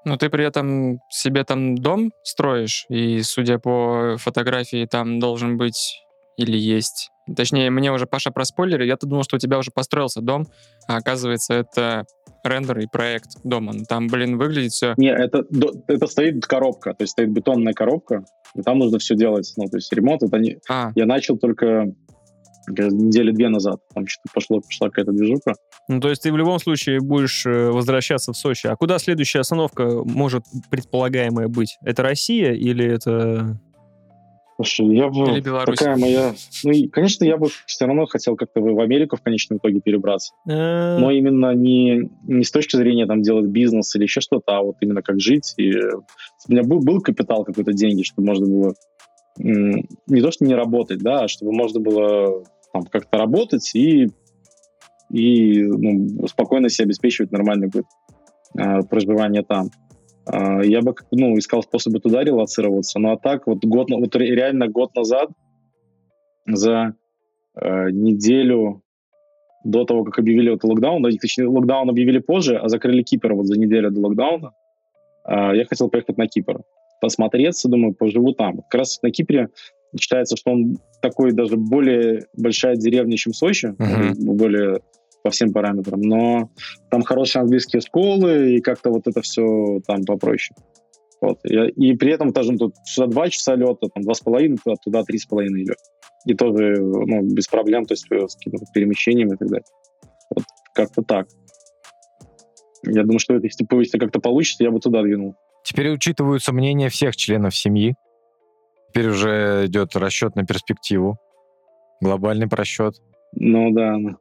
Но ты при этом себе там дом строишь, и, судя по фотографии, там должен быть или есть. Точнее, мне уже Паша проспойлерил, я-то думал, что у тебя уже построился дом, а оказывается, это рендер и проект дома. Ну, там, блин, выглядит все... Не, это, это стоит коробка, то есть стоит бетонная коробка, и там нужно все делать. Ну, то есть ремонт, это не... А. Я начал только недели две назад. Там что-то пошло, пошла какая-то движуха. Ну, то есть ты в любом случае будешь э, возвращаться в Сочи. А куда следующая остановка может предполагаемая быть? Это Россия или это... Слушай, я бы... Или Беларусь. Такая моя... Ну, и, конечно, я бы все равно хотел как-то в Америку в конечном итоге перебраться. А. Но именно не, не с точки зрения там делать бизнес или еще что-то, а вот именно как жить. И у меня был, был капитал какой-то деньги, чтобы можно было не то, что не работать, да, а чтобы можно было там, как-то работать и, и ну, спокойно себе обеспечивать нормальный быт, э, проживание там. Э, я бы ну, искал способы туда релацироваться, ну а так вот, год, вот реально год назад за э, неделю до того, как объявили вот локдаун, да, точнее, локдаун объявили позже, а закрыли Кипр вот за неделю до локдауна, э, я хотел поехать на Кипр посмотреться, думаю, поживу там. Как раз на Кипре считается, что он такой даже более большая деревня, чем Сочи, uh-huh. более по всем параметрам, но там хорошие английские школы, и как-то вот это все там попроще. Вот. И, и при этом даже тут сюда два часа лета, там два с половиной, туда, туда три с половиной лет. И тоже ну, без проблем, то есть с какими-то перемещениями и так далее. Вот как-то так. Я думаю, что это, если, если как-то получится, я бы туда двинул. Теперь учитываются мнения всех членов семьи. Теперь уже идет расчет на перспективу. Глобальный просчет. Ну да. Ну,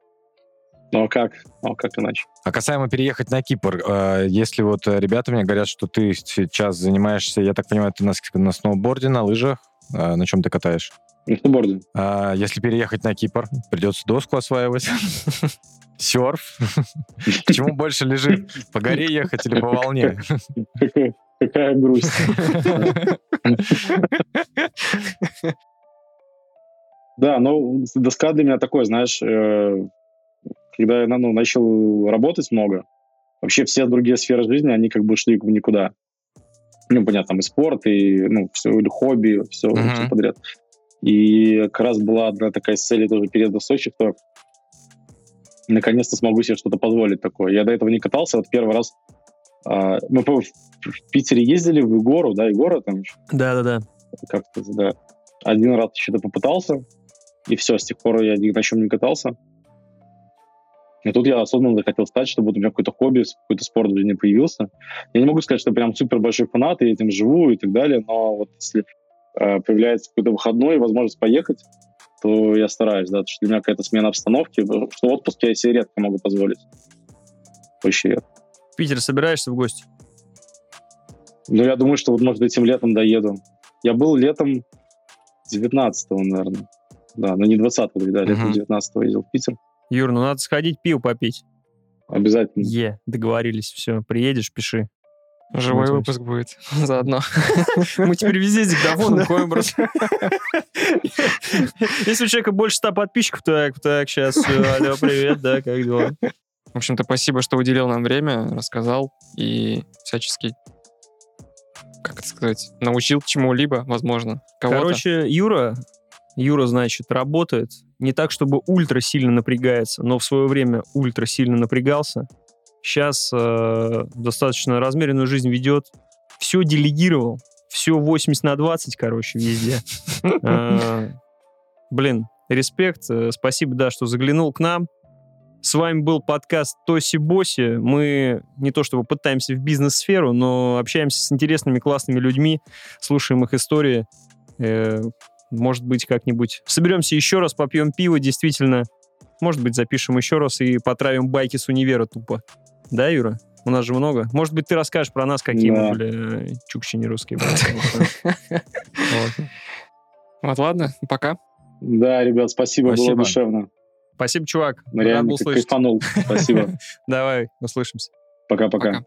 ну а как? Ну а как иначе? А касаемо переехать на Кипр, э, если вот ребята мне говорят, что ты сейчас занимаешься, я так понимаю, ты на, на сноуборде, на лыжах, э, на чем ты катаешь? На сноуборде. А если переехать на Кипр, придется доску осваивать. Серф. Почему больше лежит? По горе ехать или по волне? Какая грусть. Да, ну, доска для меня такой, знаешь, э, когда я ну, начал работать много, вообще все другие сферы жизни, они как бы шли в никуда. Ну, понятно, там и спорт, и, ну, все, или хобби, все, uh-huh. все подряд. И как раз была одна такая цель тоже переезда в Сочи, что наконец-то смогу себе что-то позволить такое. Я до этого не катался, вот первый раз мы в Питере ездили в Егору, да, Егора там еще. Да-да-да. Как-то, да. Один раз что-то попытался, и все, с тех пор я ни на чем не катался. И тут я осознанно захотел стать, чтобы вот у меня какой-то хобби, какой-то спорт в жизни появился. Я не могу сказать, что я прям супер большой фанат, и этим живу и так далее, но вот если э, появляется какой-то выходной и возможность поехать, то я стараюсь, да, потому что для меня какая-то смена обстановки, что отпуск я себе редко могу позволить. Очень редко. Питер собираешься в гости? Ну, я думаю, что вот, может, этим летом доеду. Я был летом 19-го, наверное. Да, но не 20-го, да, летом Мгм. 19-го ездил в Питер. Юр, ну надо сходить пиво попить. Обязательно. Е, договорились, все. Приедешь, пиши. Живой выпуск будет заодно. Мы теперь везде с диктофоном ходим просто. Если у человека больше 100 подписчиков, так, так, сейчас, все, алло, привет, да, как дела? В общем-то, спасибо, что уделил нам время, рассказал и всячески, как это сказать, научил чему-либо, возможно, кого-то. Короче, Юра, Юра, значит, работает не так, чтобы ультра сильно напрягается, но в свое время ультра сильно напрягался. Сейчас э, достаточно размеренную жизнь ведет. Все делегировал. Все 80 на 20, короче, везде. Э, Блин, респект. Э, Спасибо, да, что заглянул к нам. С вами был подкаст Тоси Боси. Мы не то чтобы пытаемся в бизнес-сферу, но общаемся с интересными, классными людьми, слушаем их истории. Э, Может быть, как-нибудь соберемся еще раз, попьем пиво, действительно. Может быть, запишем еще раз и потравим байки с универа тупо. Да, Юра? У нас же много. Может быть, ты расскажешь про нас, какие Да. мы были чукчи не русские. Вот. Ладно, пока. Да, ребят, спасибо, Спасибо. было душевно. Спасибо, чувак. Мы Рад реально был слышать. кайфанул. Спасибо. Давай, услышимся. Пока-пока. Пока.